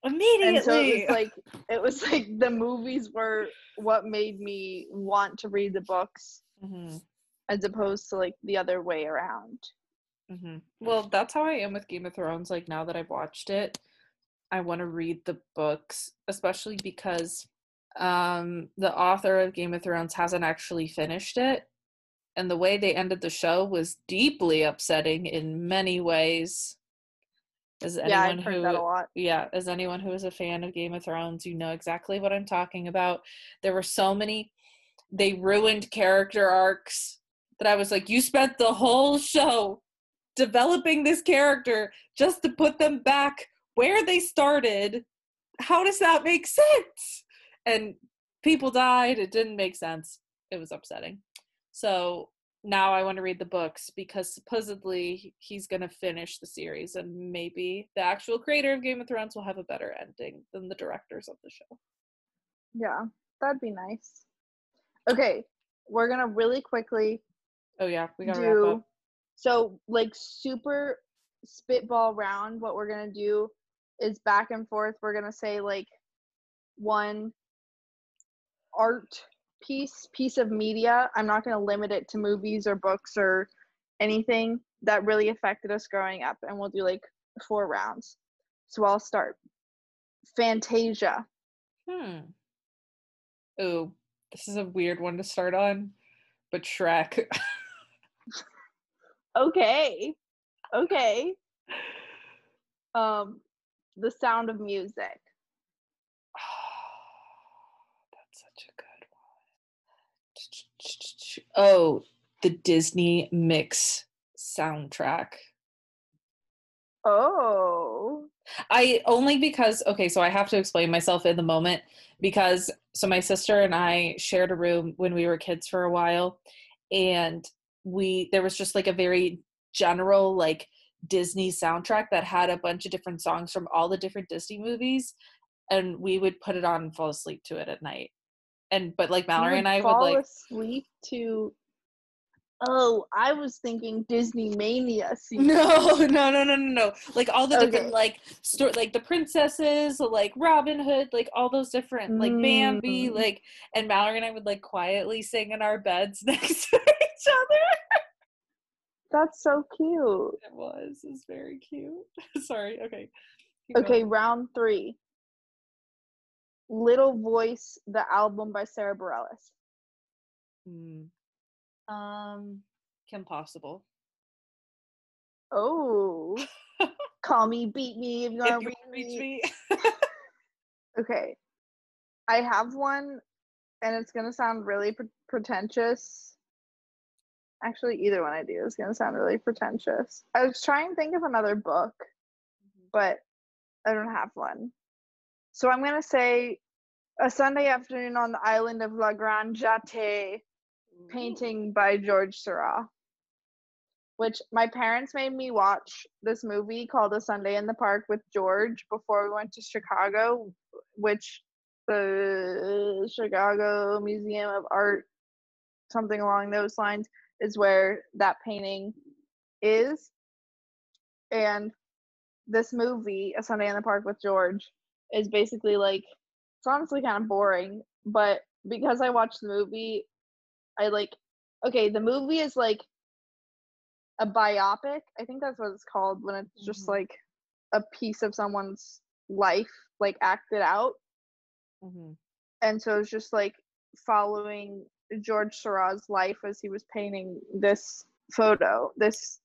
C: Mhm.
B: and
C: Immediately.
B: so it was like it was like the movies were what made me want to read the books
C: Mhm.
B: as opposed to like the other way around
C: hmm Well, that's how I am with Game of Thrones. Like now that I've watched it, I want to read the books, especially because um the author of Game of Thrones hasn't actually finished it. And the way they ended the show was deeply upsetting in many ways. As
B: yeah
C: anyone
B: heard
C: who
B: that a lot
C: yeah, as anyone who is a fan of Game of Thrones, you know exactly what I'm talking about. There were so many they ruined character arcs that I was like, you spent the whole show developing this character just to put them back where they started. How does that make sense? And people died, it didn't make sense. It was upsetting. So now I want to read the books because supposedly he's going to finish the series and maybe the actual creator of Game of Thrones will have a better ending than the directors of the show.
B: yeah that'd be nice okay we're gonna really quickly
C: Oh yeah, we got to wrap up.
B: so like super spitball round what we're gonna do is back and forth we're gonna say like one art piece piece of media i'm not gonna limit it to movies or books or anything that really affected us growing up and we'll do like four rounds. So i'll start. Fantasia.
C: Hmm. Oh, this is a weird one to start on, but Shrek.
B: okay. Okay. Um the sound of music
C: That's such a good one. Oh, the Disney Mix soundtrack.
B: oh
C: I only because okay, so I have to explain myself in the moment because so my sister and I shared a room when we were kids for a while and we there was just like a very general like Disney soundtrack that had a bunch of different songs from all the different Disney movies and we would put it on and fall asleep to it at night. And but like Mallory and I would like
B: asleep to. Oh, I was thinking Disney Mania.
C: No, no, no, no, no, no. Like all the different like story, like the princesses, like Robin Hood, like all those different, like Bambi,
B: Mm.
C: like, and Mallory and I would like quietly sing in our beds next to each other.
B: That's so cute.
C: It was, it was very cute. Sorry. Okay. keep
B: Okay,
C: going.
B: round three. Little Voice, the album by Sara Bareilles.
C: Hmm. Um, Kim Possible.
B: Oh, call me, beat me if you want to reach
C: reach
B: me.
C: me.
B: Okay, I have one, and it's gonna sound really pre- pretentious. Actually, either one I do is gonna sound really pretentious. I was trying to think of another book, but I don't have one. So I'm gonna say a Sunday afternoon on the island of La Grande Jatte, painting by George Seurat. Which my parents made me watch this movie called A Sunday in the Park with George before we went to Chicago, which the Chicago Museum of Art, something along those lines, is where that painting is. And this movie, A Sunday in the Park with George, is basically like it's honestly kind of boring, but because I watched the movie, I like okay, the movie is like a biopic. I think that's what it's called when it's just
C: Mhm.
B: like a piece of someone's life like acted out.
C: Mhm.
B: And so it's just like following George Seurat's life as he was painting this photo, this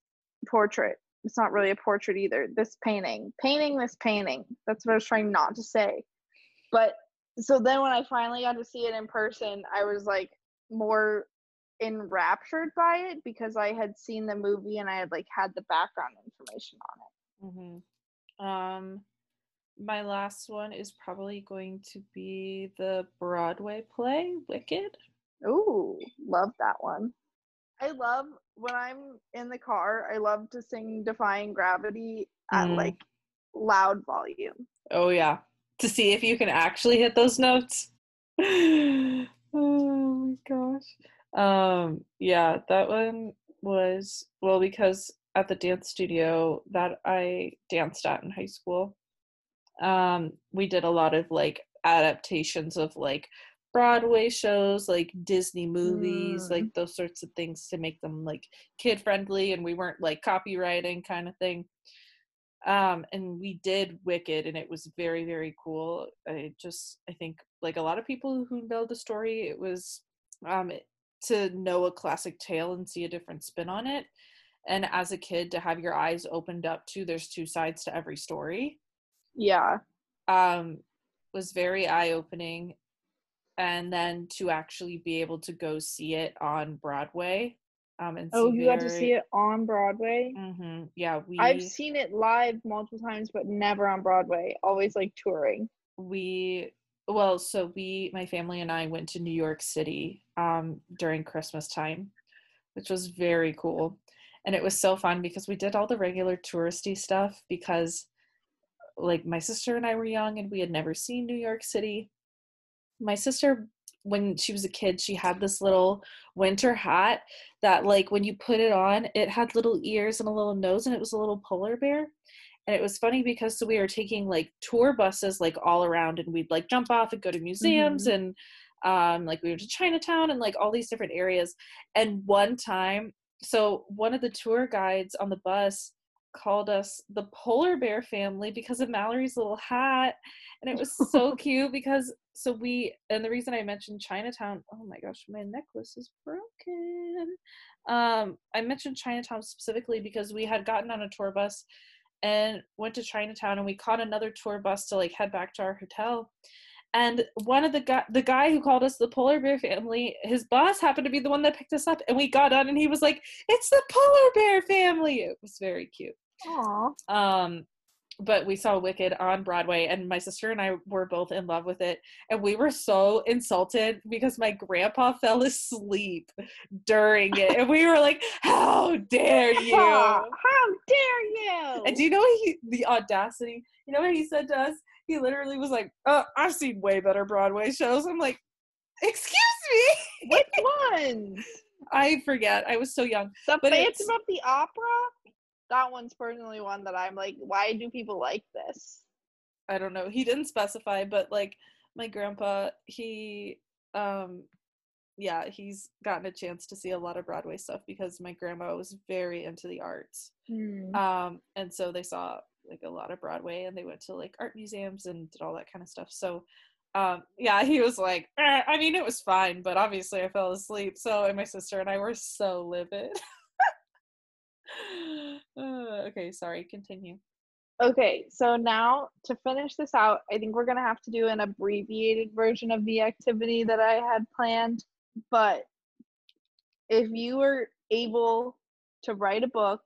B: portrait. It's not really a portrait either. This painting, painting this painting. That's what I was trying not to say. But so then when I finally got to see it in person, I was like more enraptured by it because I had seen the movie and I had like had the background information on it.
C: hmm Um, my last one is probably going to be the Broadway play Wicked.
B: Ooh, love that one. I love when I'm in the car, I love to sing Defying Gravity at
C: Mm.
B: like loud volume.
C: Oh yeah, to see if you can actually hit those notes. oh my gosh. Um yeah, that one was well because at the dance studio that I danced at in high school, um we did a lot of like adaptations of like Broadway shows, like Disney movies,
B: Mm.
C: like those sorts of things to make them like kid friendly and we weren't like copywriting kind of thing. Um and we did wicked and it was very very cool. I just i think like a lot of people who know the story it was um it- to know a classic tale and see a different spin on it. And as a kid to have your eyes opened up to there's two sides to every story.
B: Yeah.
C: um was very eye opening and then to actually be able to go see it on broadway um and
B: Oh, you got to see it on Broadway?
C: Mhm, yeah we
B: I've seen it live multiple times, but never on Broadway. Always like touring.
C: we well so we my family and i went to new york city um during christmas time which was very cool and it was so fun because we did all the regular touristy stuff because like my sister and i were young and we had never seen new york city my sister when she was a kid she had this little winter hat that like when you put it on it had little ears and a little nose and it was a little polar bear. And it was funny because so we were taking like tour buses like all around and we'd like jump off and go to museums and um like we went to chinatown and like all these different areas. And one time so one of the tour guides on the bus called us the polar bear family because of mallory's little hat and it was so cute because so we and the reason i mentioned chinatown oh my gosh my necklace is broken um i mentioned chinatown specifically because we had gotten on a tour bus and went to Chinatown and we caught another tour bus to like head back to our hotel. And one of the guy the guy who called us the polar bear family, his boss happened to be the one that picked us up and we got on and he was like, It's the polar bear family. It was very cute. Um but we saw Wicked on Broadway and my sister and I were both in love with it and we were so insulted because my grandpa fell asleep during it and we were like how dare you
B: How dare you?
C: and do you know what he the audacity? You know what he said to us? He literally was like, "Uh, I've seen way better Broadway shows." I'm like, "Excuse me."
B: Which ones?
C: I forget. I was so young.
B: The
C: But
B: Phantom
C: it's-
B: of the Opera? That one's personally one that I'm like, why do people like this?
C: I don't know. He didn't specify, but like my grandpa, he um yeah, he's gotten a chance to see a lot of Broadway stuff because my grandma was very into the arts.
B: Hmm.
C: um and so they saw like a lot of broadway and they went to like art museums and did all that kind of stuff so um yeah he was like "Eh, i mean it was fine but obviously i fell asleep so and my sister and i were so livid Uh, okay sorry continue
B: Okay, so now to finish this out, I think we're gonna have to do an abbreviated version of the activity that I had planned. But if you were able to write a book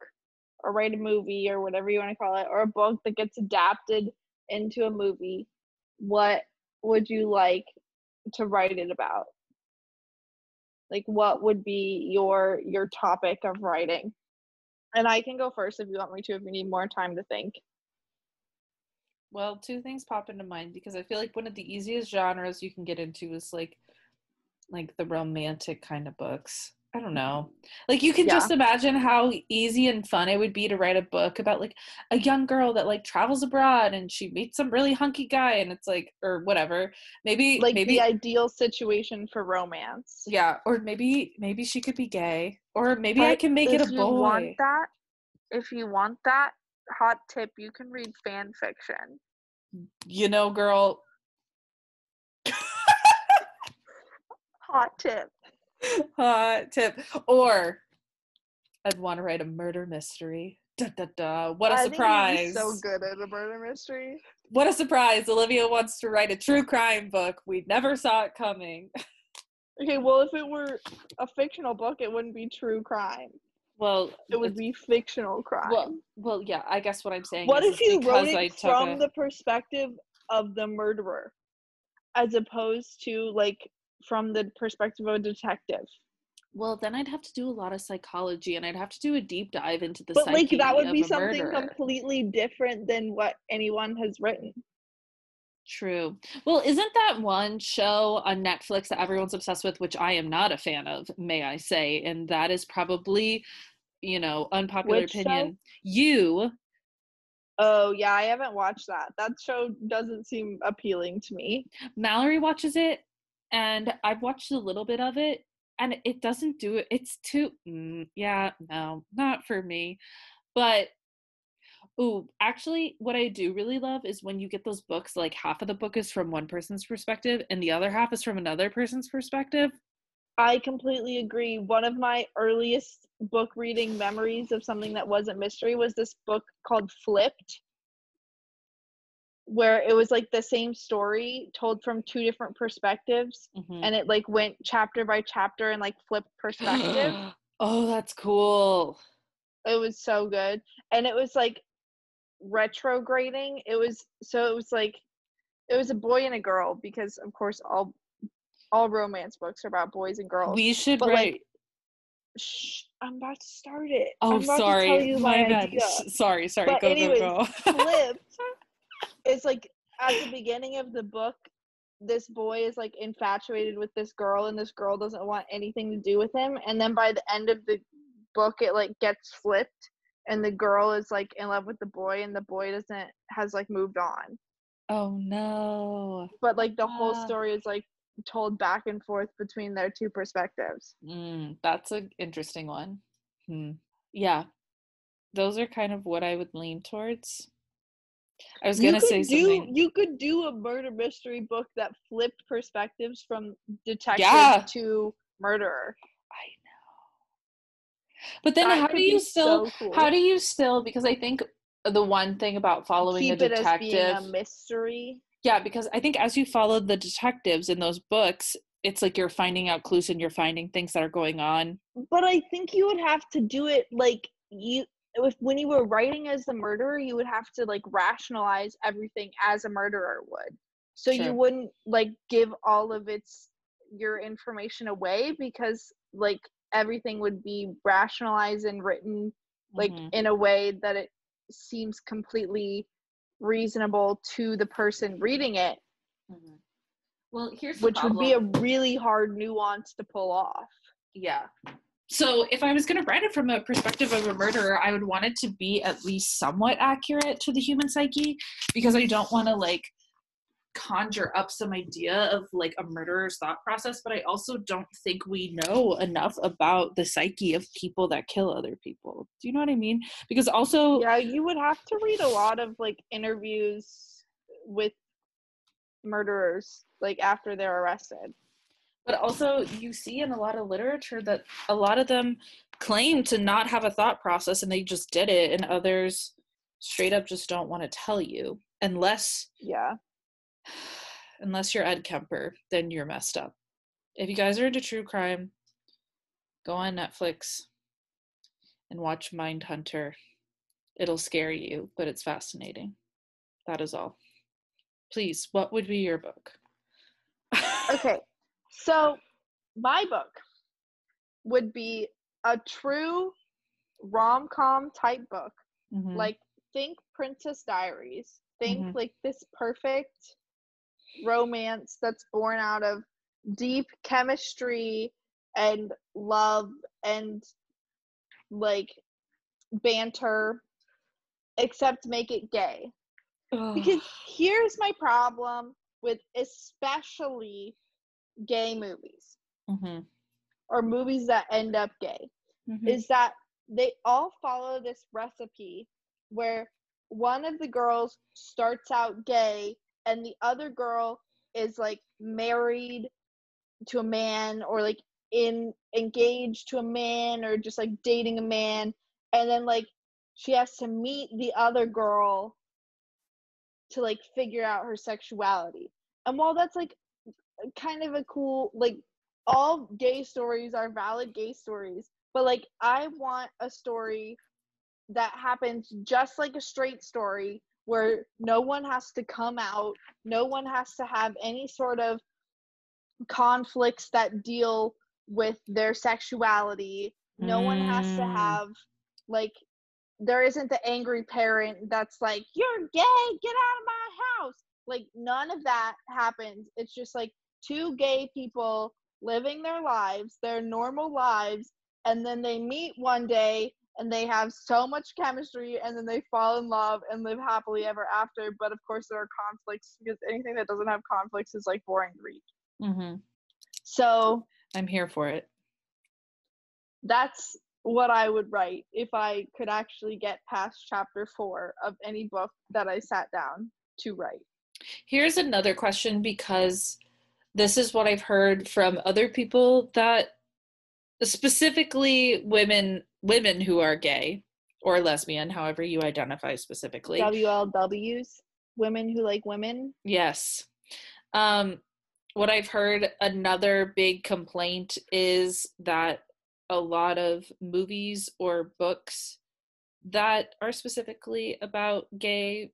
B: or write a movie or whatever you want to call it, or a book that gets adapted into a movie, what would you like to write it about? Like what would be your your topic of writing? And I can go first if you want me to if you need more time to think.
C: well two things pop into mind because i feel like one of the easiest genres you can get into is like like the romantic kind of books i don't know like you can
B: Yeah.
C: just imagine how easy and fun it would be to write a book about like a young girl that like travels abroad and she meets some really hunky guy and it's like or whatever maybe
B: like
C: maybe
B: the ideal situation for romance.
C: yeah or maybe maybe she could be gay or maybe i can make it a
B: if you
C: boy
B: want that, if you want that, hot tip, you can read fan fiction.
C: you know girl
B: Hot tip.
C: Hot tip. Or I'd want to write a murder mystery. Da, da, da. What a
B: I
C: surprise.
B: so good at a murder mystery.
C: What a surprise. Olivia wants to write a true crime book. We never saw it coming.
B: Okay, well, if it were a fictional book, it wouldn't be true crime.
C: Well,
B: It would be fictional crime.
C: well, well, yeah. I guess what I'm saying
B: what
C: is,
B: if you wrote
C: I
B: it from
C: a-
B: the perspective of the murderer, as opposed to like from the perspective of a detective?
C: Well, then I'd have to do a lot of psychology, and I'd have to do a deep dive into the
B: But like that would be something
C: murderer.
B: completely different than what anyone has written.
C: True. Well, isn't that one show on Netflix that everyone's obsessed with, which I am not a fan of, may I say, and that is probably, you know, unpopular
B: Which show?
C: opinion. You,
B: Oh yeah, I haven't watched that. That show doesn't seem appealing to me.
C: Mallory watches it, and I've watched a little bit of it, and it doesn't do it. It's too, mm, yeah, no, not for me. But, ooh, actually, what I do really love is when you get those books, like half of the book is from one person's perspective, and the other half is from another person's perspective.
B: I completely agree. One of my earliest book reading memories of something that wasn't mystery was this book called Flipped, where it was like the same story told from two different perspectives,
C: Mhm.
B: and it like went chapter by chapter and like flipped perspective.
C: oh, that's cool.
B: it was so good, and it was like retrograding. It was so it was like it was a boy and a girl because of course all all romance books are about boys and girls.
C: We should
B: but, like. Shh, I'm about to start it.
C: oh, sorry.
B: to tell you my,
C: bad.
B: idea.
C: S- Sorry, sorry.
B: But
C: go,
B: anyways,
C: go, go.
B: Flipped is like at the beginning of the book, this boy is like infatuated with this girl, and this girl doesn't want anything to do with him. And then by the end of the book, it like gets flipped, and the girl is like in love with the boy, and the boy doesn't has like moved on.
C: oh, no.
B: But like the whole
C: Ah.
B: story is like told back and forth between their two perspectives.
C: Mm, that's an interesting one. Hmm. Yeah. Those are kind of what I would lean towards. I was going to say
B: do
C: something.
B: you could do a murder mystery book that flipped perspectives from detective
C: Yeah.
B: to murderer.
C: I know. But then
B: That
C: how do you still
B: so cool.
C: how do you still because I think the one thing about following
B: keep
C: a
B: it as being
C: detective
B: a mystery?
C: Yeah, because I think as you follow the detectives in those books, it's like you're finding out clues and you're finding things that are going on.
B: But I think you would have to do it like you if when you were writing as the murderer, you would have to like rationalize everything as a murderer would. So
C: Sure.
B: you wouldn't like give all of its your information away because like everything would be rationalized and written like
C: Mhm.
B: in a way that it seems completely reasonable to the person reading it
C: Mhm. Well, here's
B: which would be a really hard nuance to pull off
C: yeah. So if I was going to write it from a perspective of a murderer, I would want it to be at least somewhat accurate to the human psyche because I don't want to like conjure up some idea of like a murderer's thought process, but I also don't think we know enough about the psyche of people that kill other people. Do you know what I mean? Because also
B: yeah you would have to read a lot of like interviews with murderers like after they're arrested
C: but also you see in a lot of literature that a lot of them claim to not have a thought process and they just did it and others straight up just don't want to tell you unless
B: yeah.
C: unless you're ed kemper then you're messed up. If you guys are into true crime go on netflix and watch Mindhunter. It'll scare you but it's fascinating. That is all. Please what would be your book?
B: Okay so my book would be a true rom-com type book
C: Mhm.
B: like think princess diaries think
C: Mhm.
B: like this perfect romance that's born out of deep chemistry and love and like banter except make it gay because here's my problem with especially gay movies
C: Mhm.
B: or movies that end up gay
C: Mhm.
B: is that they all follow this recipe where one of the girls starts out gay and the other girl is like married to a man or like in engaged to a man or just like dating a man and then like she has to meet the other girl to like figure out her sexuality. And while that's like kind of a cool like all gay stories are valid gay stories, but like I want a story that happens just like a straight story where no one has to come out, no one has to have any sort of conflicts that deal with their sexuality. No one has to
C: Mm.
B: have like there isn't the angry parent that's like you're gay, get out of my house. Like none of that happens. It's just like two gay people living their lives, their normal lives, and then they meet one day and they have so much chemistry and then they fall in love and live happily ever after. But of course, there are conflicts because anything that doesn't have conflicts is like boring to read.
C: hmm
B: So
C: I'm here for it.
B: that's what I would write if I could actually get past chapter four of any book that I sat down to write.
C: Here's another question because this is what I've heard from other people that specifically women women who are gay or lesbian, however you identify specifically.
B: WLWs, women who like women.
C: Yes. Um, what I've heard another big complaint is that a lot of movies or books that are specifically about gay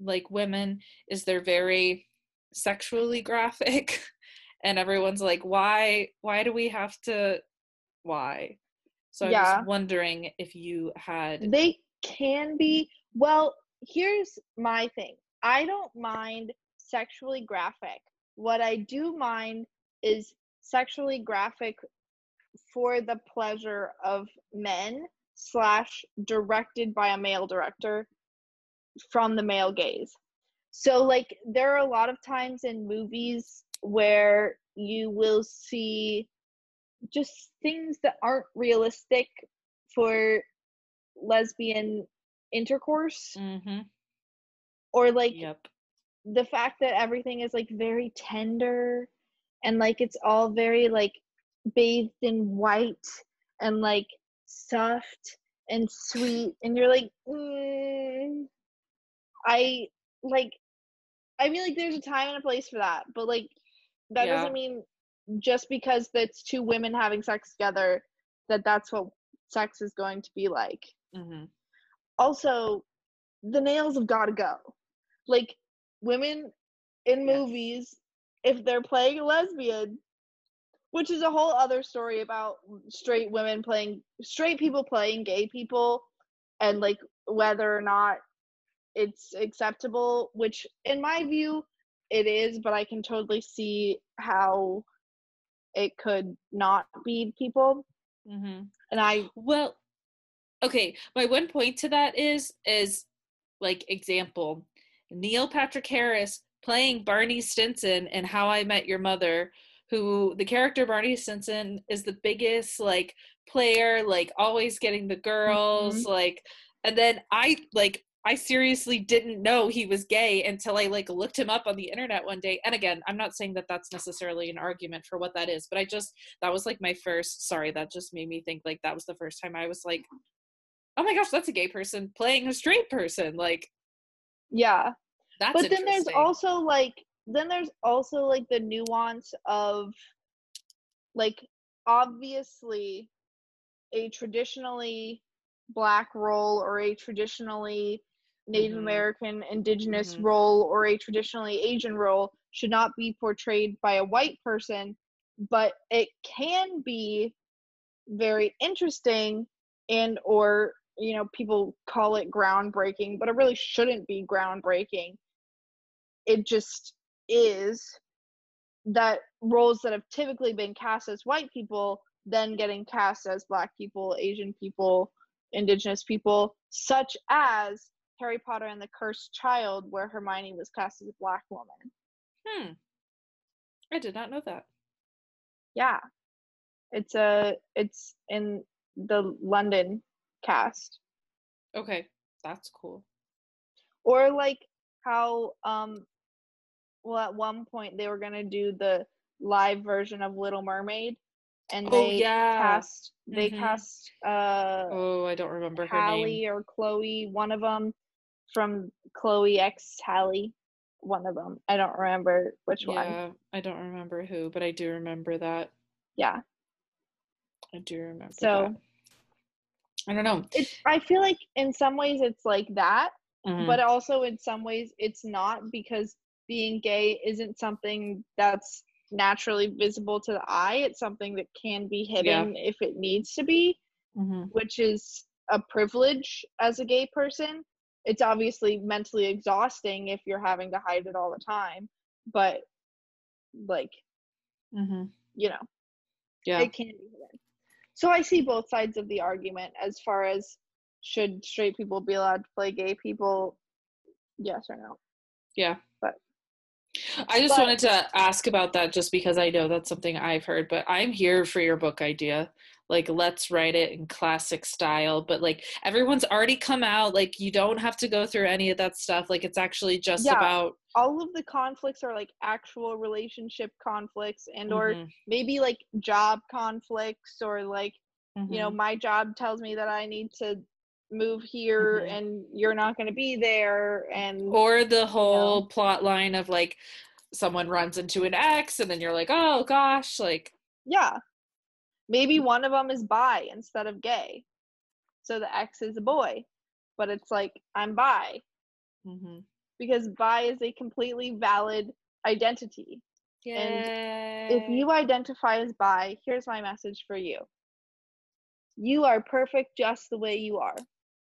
C: like women is they're very sexually graphic and everyone's like why why do we have to why so i
B: Yeah.
C: was wondering if you had
B: They can be. Well, here's my thing I don't mind sexually graphic. What I do mind is sexually graphic for the pleasure of men slash directed by a male director from the male gaze. So like there are a lot of times in movies where you will see just things that aren't realistic for lesbian intercourse
C: mm-hmm.
B: or like
C: yep
B: the fact that everything is like very tender and like it's all very like bathed in white and like soft and sweet and you're like mm, i like i mean, like there's a time and a place for that but like that
C: Yeah.
B: doesn't mean just because that's two women having sex together that that's what sex is going to be like
C: mm-hmm.
B: also the nails have got to go like women in
C: Yes.
B: movies if they're playing a lesbian which is a whole other story about straight women playing straight people playing gay people and like whether or not it's acceptable which in my view it is but i can totally see how it could not be people
C: Mm-hmm.
B: and i
C: Well, okay. My one point to that is is like example, Neil Patrick Harris playing Barney Stinson in How I Met Your Mother, who the character Barney Stinson is the biggest like player, like always getting the girls, like and then I like I seriously didn't know he was gay until I like looked him up on the internet one day. And again, I'm not saying that that's necessarily an argument for what that is, but I just that was like my first sorry, that just made me think like that was the first time I was like, "Oh my gosh, that's a gay person playing a straight person." Like
B: yeah
C: that's
B: but then there's also like then there's also like the nuance of like obviously a traditionally black role or a traditionally native
C: Mhm.
B: american indigenous
C: Mhm.
B: role or a traditionally asian role should not be portrayed by a white person but it can be very interesting and or you know people call it groundbreaking but it really shouldn't be groundbreaking it just is that roles that have typically been cast as white people then getting cast as black people asian people indigenous people such as harry potter and the cursed child where hermione was cast as a black woman
C: Hmm. I did not know that.
B: yeah it's a it's in the london cast
C: Okay, that's cool.
B: or like how um well at one point they were going to do the live version of little mermaid and
C: Oh,
B: they
C: yeah.
B: cast they
C: Mhm.
B: cast uh
C: Oh, I don't remember her
B: Halle
C: name.
B: or Chloe, one of them from Chloe X Halle, one of them. I don't remember which one.
C: Yeah, I don't remember who, but I do remember that.
B: Yeah.
C: I do remember
B: So-
C: that. I don't know.
B: It's I feel like in some ways it's like that,
C: Mhm.
B: but also in some ways it's not because being gay isn't something that's naturally visible to the eye. It's something that can be hidden if it needs to be.
C: Mhm.
B: which is a privilege as a gay person. It's obviously mentally exhausting if you're having to hide it all the time, but like,
C: Mhm.
B: you know,
C: Yeah.
B: it can be hidden. So I see both sides of the argument as far as should straight people be allowed to play gay people? Yes or no?
C: Yeah.
B: But-
C: I just
B: but-
C: wanted to ask about that just because I know that's something I've heard, but I'm here for your book idea. Like, let's write it in classic style, but like everyone's already come out. Like, you don't have to go through any of that stuff. Like, it's actually just
B: Yeah.
C: about.
B: All of the conflicts are like actual relationship conflicts and or
C: Mhm,
B: maybe like job conflicts or like you know
C: mhm.
B: my job tells me that i need to move here
C: Mhm.
B: and you're not going to be there and
C: or the whole plot line of like someone runs into an ex and then you're like, oh gosh, like,
B: yeah maybe one of them is bi instead of gay. So the X is a boy but it's like i'm bi.
C: Mhm.
B: because bi is a completely valid identity. And if you identify as bi here's my message for you. You are perfect just the way you are.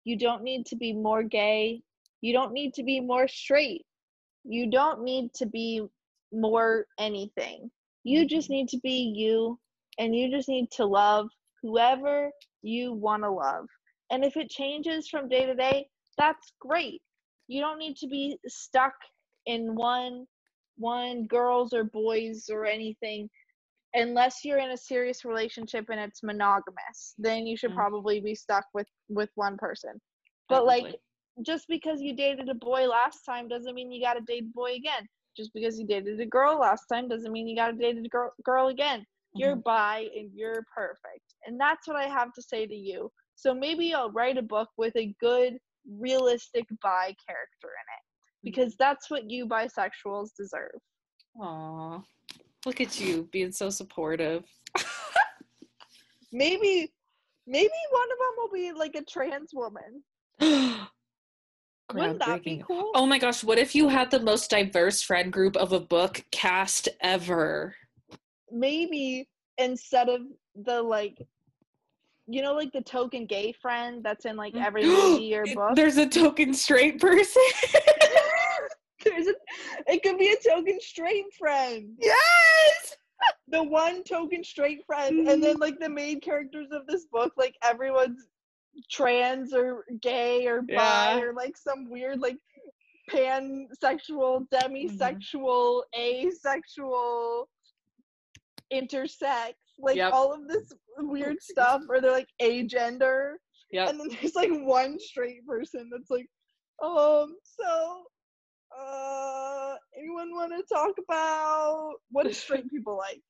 B: You don't need to be more gay. You don't need to be more straight. You don't need to be more anything. You just need to be you and you just need to love whoever you want to love. And if it changes from day to day that's great. You don't need to be stuck in one one girls or boys or anything. Unless you're in a serious relationship and it's monogamous then you should
C: Mm.
B: probably be stuck with with one person. But like just because you dated a boy last time doesn't mean you got to date a boy again. Just because you dated a girl last time doesn't mean you got to date a girl, girl again you're
C: Mhm.
B: bi and you're perfect and that's what i have to say to you so maybe i'll write a book with a good realistic bi character in it because that's what you bisexuals deserve
C: Aw, look at you being so supportive.
B: maybe maybe one of them will be like a trans woman wouldn't that be cool
C: Oh my gosh, what if you had the most diverse friend group of a book cast ever?
B: Maybe instead of the like you know like the token gay friend that's in like mm. every movie or book
C: There's a token straight person.
B: There's a, it could be a token straight friend
C: yes.
B: the one token straight friend and then like the main characters of this book like everyone's trans or gay or bi
C: Yeah.
B: or like some weird like pansexual demisexual mm-hmm. asexual intersex like
C: Yep.
B: all of this weird stuff or they're like agender
C: Yep.
B: and then there's like one straight person that's like um so uh anyone want to talk about what do straight people like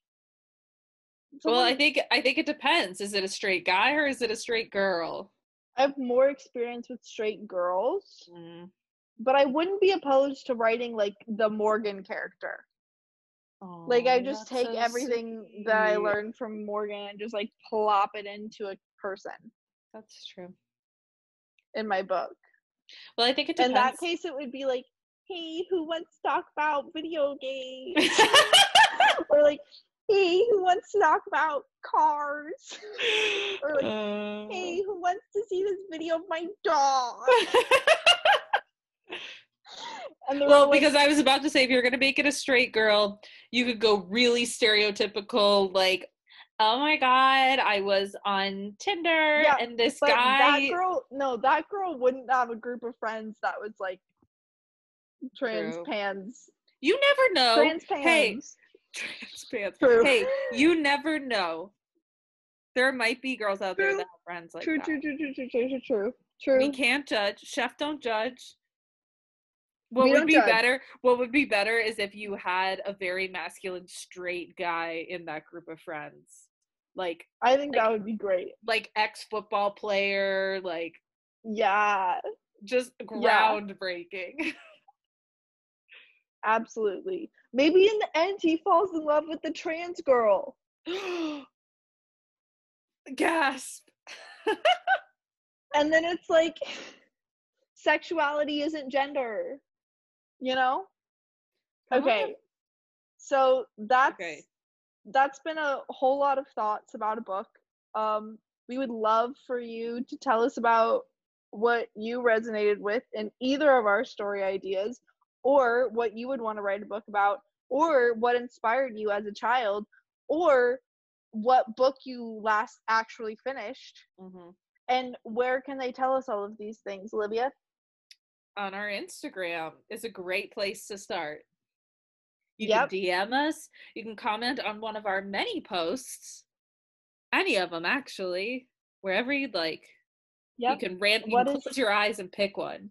C: Well, I think I think it depends. Is it a straight guy or is it a straight girl?
B: I have more experience with straight girls
C: Mm.
B: but i wouldn't be opposed to writing like the morgan character like i just take
C: so
B: everything that i learned from morgan and just like plop it into a person.
C: That's true.
B: in my book.
C: Well, I think it depends.
B: in that case it would be like hey who wants to talk about video games? Or like hey who wants to talk about cars? Or like,
C: Uh,
B: hey who wants to see this video of my dog? and they're all
C: well,
B: like,
C: because I was about to say, if you're going to make it a straight girl, you could go really stereotypical, like, oh my God, I was on Tinder
B: yeah,
C: and this guy.
B: That girl, no, that girl wouldn't have a group of friends that was like trans
C: True.
B: pans.
C: You never know.
B: Trans
C: pans. Hey, trans
B: pans.
C: Hey, you never know. There might be girls out
B: true.
C: there that have friends like
B: true,
C: that.
B: True, true, true, true, true, true, true.
C: We can't judge. Chef, don't judge. What
B: We
C: would be
B: judge.
C: better? What would be better is if you had a very masculine straight guy in that group of friends. like
B: I think
C: Like-
B: that would be great.
C: like ex football player, like
B: Yeah,
C: just
B: Yeah.
C: groundbreaking.
B: absolutely. Maybe in the end he falls in love with the trans girl.
C: Gasp.
B: And then it's like sexuality isn't gender. You know?
C: Come on.
B: Okay. So that's
C: Okay.
B: that's been a whole lot of thoughts about a book. Um we would love for you to tell us about what you resonated with in either of our story ideas or what you would want to write a book about or what inspired you as a child or what book you last actually finished
C: Mhm.
B: and where can they tell us all of these things olivia
C: On our Instagram is a great place to start. You
B: Yep.
C: can DM us. You can comment on one of our many posts. Any of them, actually. Wherever you'd like.
B: yep
C: You can rant. You can
B: is-
C: close your eyes and pick one.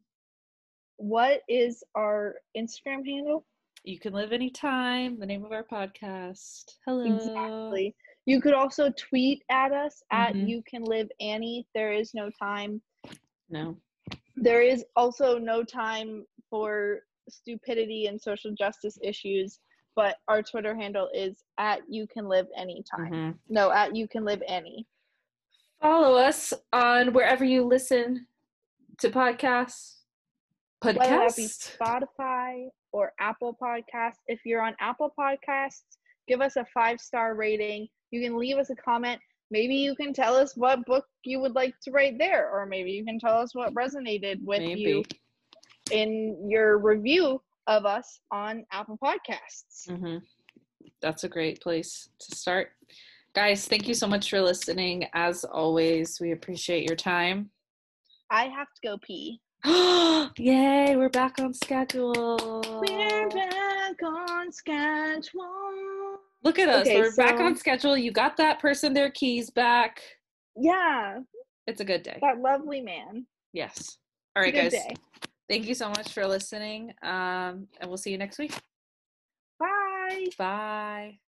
B: what is our instagram handle
C: You can live anytime. The name of our podcast. Hello.
B: Exactly. You could also tweet at us at
C: Mhm.
B: you can live Annie. There is no time.
C: No.
B: There is also no time for stupidity and social justice issues, but our Twitter handle is at you can live anytime.
C: Mhm.
B: No, at you can live any
C: Follow us on wherever you listen to podcasts.
B: Whether that be Spotify or Apple Podcasts. If you're on Apple Podcasts, give us a five star rating. You can leave us a comment. Maybe you can tell us what book you would like to write there, or maybe you can tell us what resonated with
C: Maybe.
B: you in your review of us on Apple Podcasts.
C: hmm That's a great place to start. Guys, thank you so much for listening. As always, we appreciate your time.
B: I have to go pee.
C: Yay, we're back on schedule.
B: We're back on schedule.
C: Look at us.
B: Okay,
C: we're back on schedule. You got that person their keys back.
B: Yeah,
C: It's a good day.
B: that lovely man.
C: Yes. All right, guys.
B: day.
C: Thank you so much for listening. Um, and we'll see you next week.
B: Bye.
C: Bye.